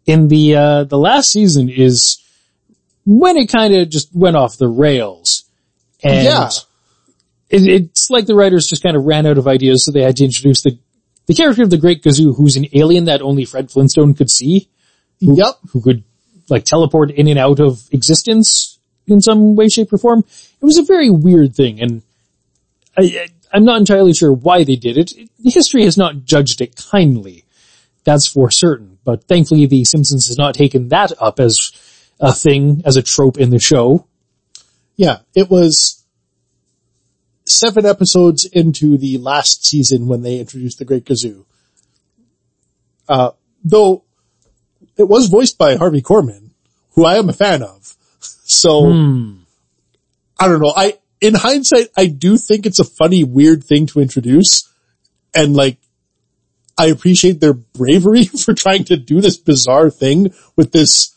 in the, uh, the last season is when it kinda just went off the rails. And Yeah. it, it's like the writers just kind of ran out of ideas, so they had to introduce the, the character of the Great Gazoo, who's an alien that only Fred Flintstone could see. Yep. who could like teleport in and out of existence in some way, shape or form. It was a very weird thing and I, I'm not entirely sure why they did it. History has not judged it kindly. That's for certain. But thankfully the Simpsons has not taken that up as a thing, as a trope in the show. Yeah, it was seven episodes into the last season when they introduced the Great Gazoo. Uh, though it was voiced by Harvey Korman, who I am a fan of. So, I don't know. I, in hindsight, I do think it's a funny, weird thing to introduce. And like, I appreciate their bravery for trying to do this bizarre thing with this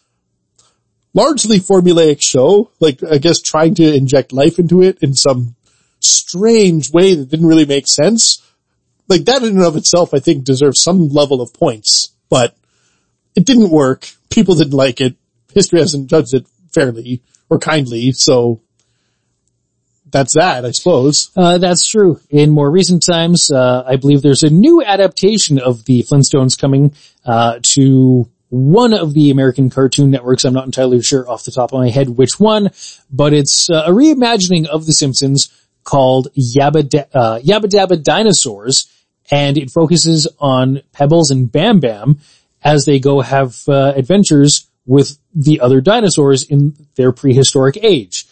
largely formulaic show, like I guess trying to inject life into it in some strange way that didn't really make sense. Like that in and of itself, I think deserves some level of points, but it didn't work. People didn't like it. History hasn't judged it fairly or kindly, so that's that, I suppose. Uh, that's true. In more recent times, uh, I believe there's a new adaptation of the Flintstones coming, uh, to one of the American cartoon networks. I'm not entirely sure off the top of my head which one, but it's uh, a reimagining of The Simpsons called Yabba, da- uh, Yabba Dabba Dinosaurs, and it focuses on Pebbles and Bam Bam as they go have uh, adventures with the other dinosaurs in their prehistoric age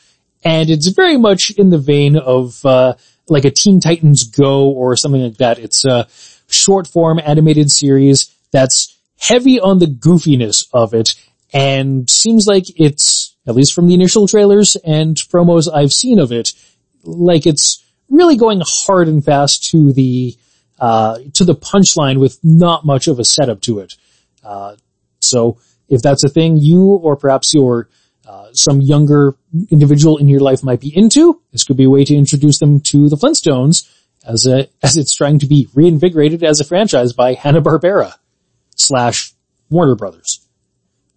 and it's very much in the vein of uh, like a Teen Titans Go or something like that. It's a short form animated series that's heavy on the goofiness of it and seems like it's at least from the initial trailers and promos I've seen of it like it's really going hard and fast to the uh, to the punchline with not much of a setup to it. Uh, so if that's a thing you or perhaps your uh, some younger individual in your life might be into, this could be a way to introduce them to the Flintstones as a, as it's trying to be reinvigorated as a franchise by Hanna-Barbera slash Warner Brothers.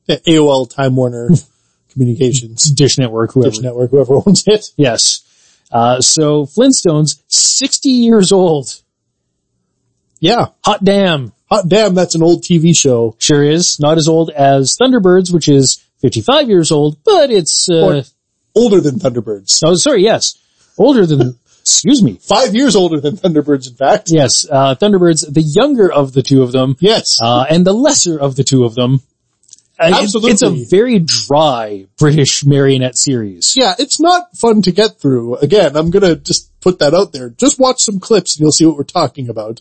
AOL Time Warner Communications, Dish Network, whoever. Dish Network, whoever owns it. Yes. Uh, so Flintstones, 60 years old. Yeah. Hot damn. Hot damn, that's an old TV show. Sure is. Not as old as Thunderbirds, which is 55 years old, but it's, uh, older than Thunderbirds. oh, sorry, yes. Older than, excuse me. Five years older than Thunderbirds, in fact. Yes, uh, Thunderbirds, the younger of the two of them, Yes. uh, and the lesser of the two of them. Uh, Absolutely. It's a very dry British marionette series. yeah, it's not fun to get through. Again, I'm gonna just put that out there. Just watch some clips and you'll see what we're talking about.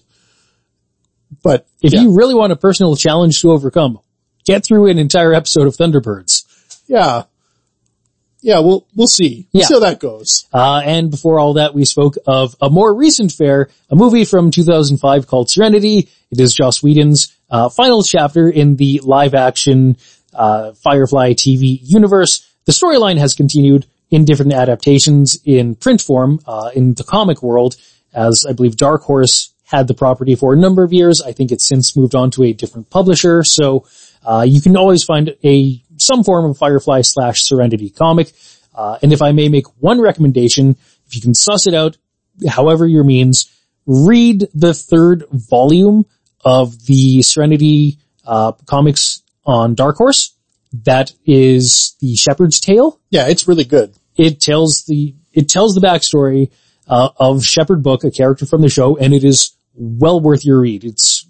But If yeah, you really want a personal challenge to overcome, get through an entire episode of Thunderbirds. yeah, yeah, we'll, we'll see. We'll Yeah. see how that goes. Uh, and before all that, we spoke of a more recent fare, a movie from 2005 called Serenity. It is Joss Whedon's uh, final chapter in the live-action uh, Firefly TV universe. The storyline has continued in different adaptations in print form uh, in the comic world, as I believe Dark Horse had the property for a number of years. I think it's since moved on to a different publisher, so uh, you can always find a some form of Firefly slash Serenity comic. Uh, and if I may make one recommendation, if you can suss it out, however your means, read the third volume of the Serenity uh, comics on Dark Horse. That is the Shepherd's Tale. Yeah, it's really good. It tells the it tells the backstory uh, of Shepherd Book, a character from the show, and it is well worth your read. It's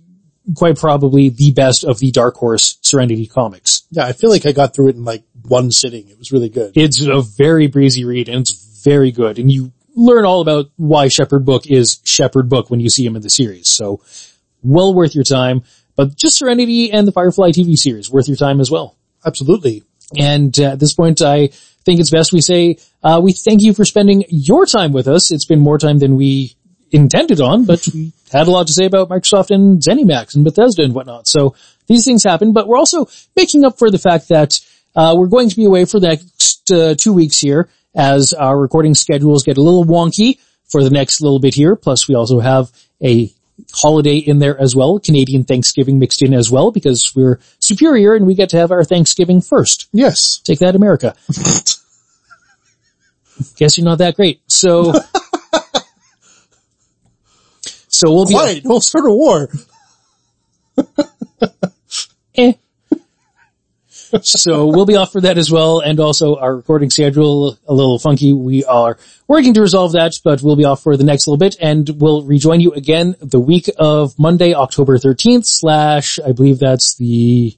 quite probably the best of the Dark Horse Serenity comics. Yeah, I feel like I got through it in like one sitting. It was really good. It's a very breezy read and it's very good. And you learn all about why Shepherd Book is Shepherd Book when you see him in the series. So well worth your time. But just Serenity and the Firefly TV series worth your time as well. Absolutely. And uh, at this point, I think it's best we say uh, we thank you for spending your time with us. It's been more time than we intended on, but we had a lot to say about Microsoft and ZeniMax and Bethesda and whatnot. So these things happen, but we're also making up for the fact that uh, we're going to be away for the next uh, two weeks here as our recording schedules get a little wonky for the next little bit here. Plus, we also have a holiday in there as well, Canadian Thanksgiving mixed in as well, because we're superior and we get to have our Thanksgiving first. Yes. Take that, America. Guess you're not that great. So, so we'll be, Quiet. Don't start a war. eh. So we'll be off for that as well. And also our recording schedule a little funky. We are working to resolve that, but we'll be off for the next little bit and we'll rejoin you again the week of Monday, October 13th slash, I believe that's the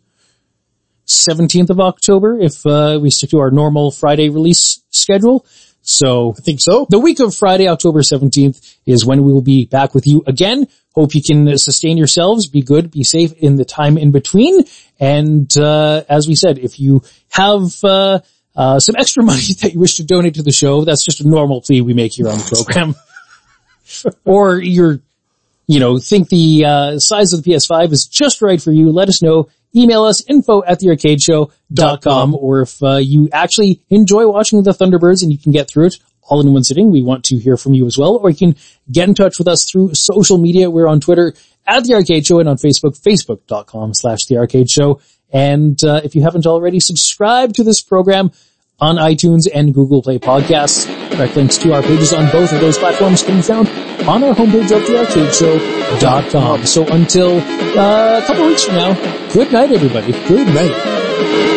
17th of October if uh, we stick to our normal Friday release schedule. So I think so. the week of Friday, October 17th is when we will be back with you again. Hope you can sustain yourselves, be good, be safe in the time in between. And, uh, as we said, if you have, uh, uh, some extra money that you wish to donate to the show, that's just a normal plea we make here on the program. or you're, you know, think the, uh, size of the PS5 is just right for you, let us know. Email us info at thearcadeshow.com or if uh, you actually enjoy watching the Thunderbirds and you can get through it all in one sitting, we want to hear from you as well. Or you can get in touch with us through social media. We're on Twitter at The Arcade Show and on Facebook, facebook.com slash The Arcade Show. And uh, if you haven't already subscribed to this program on iTunes and Google Play Podcasts, direct links to our pages on both of those platforms can be found on our homepage of thearcadeshow.com. So until uh, a couple weeks from now, good night everybody. Good night.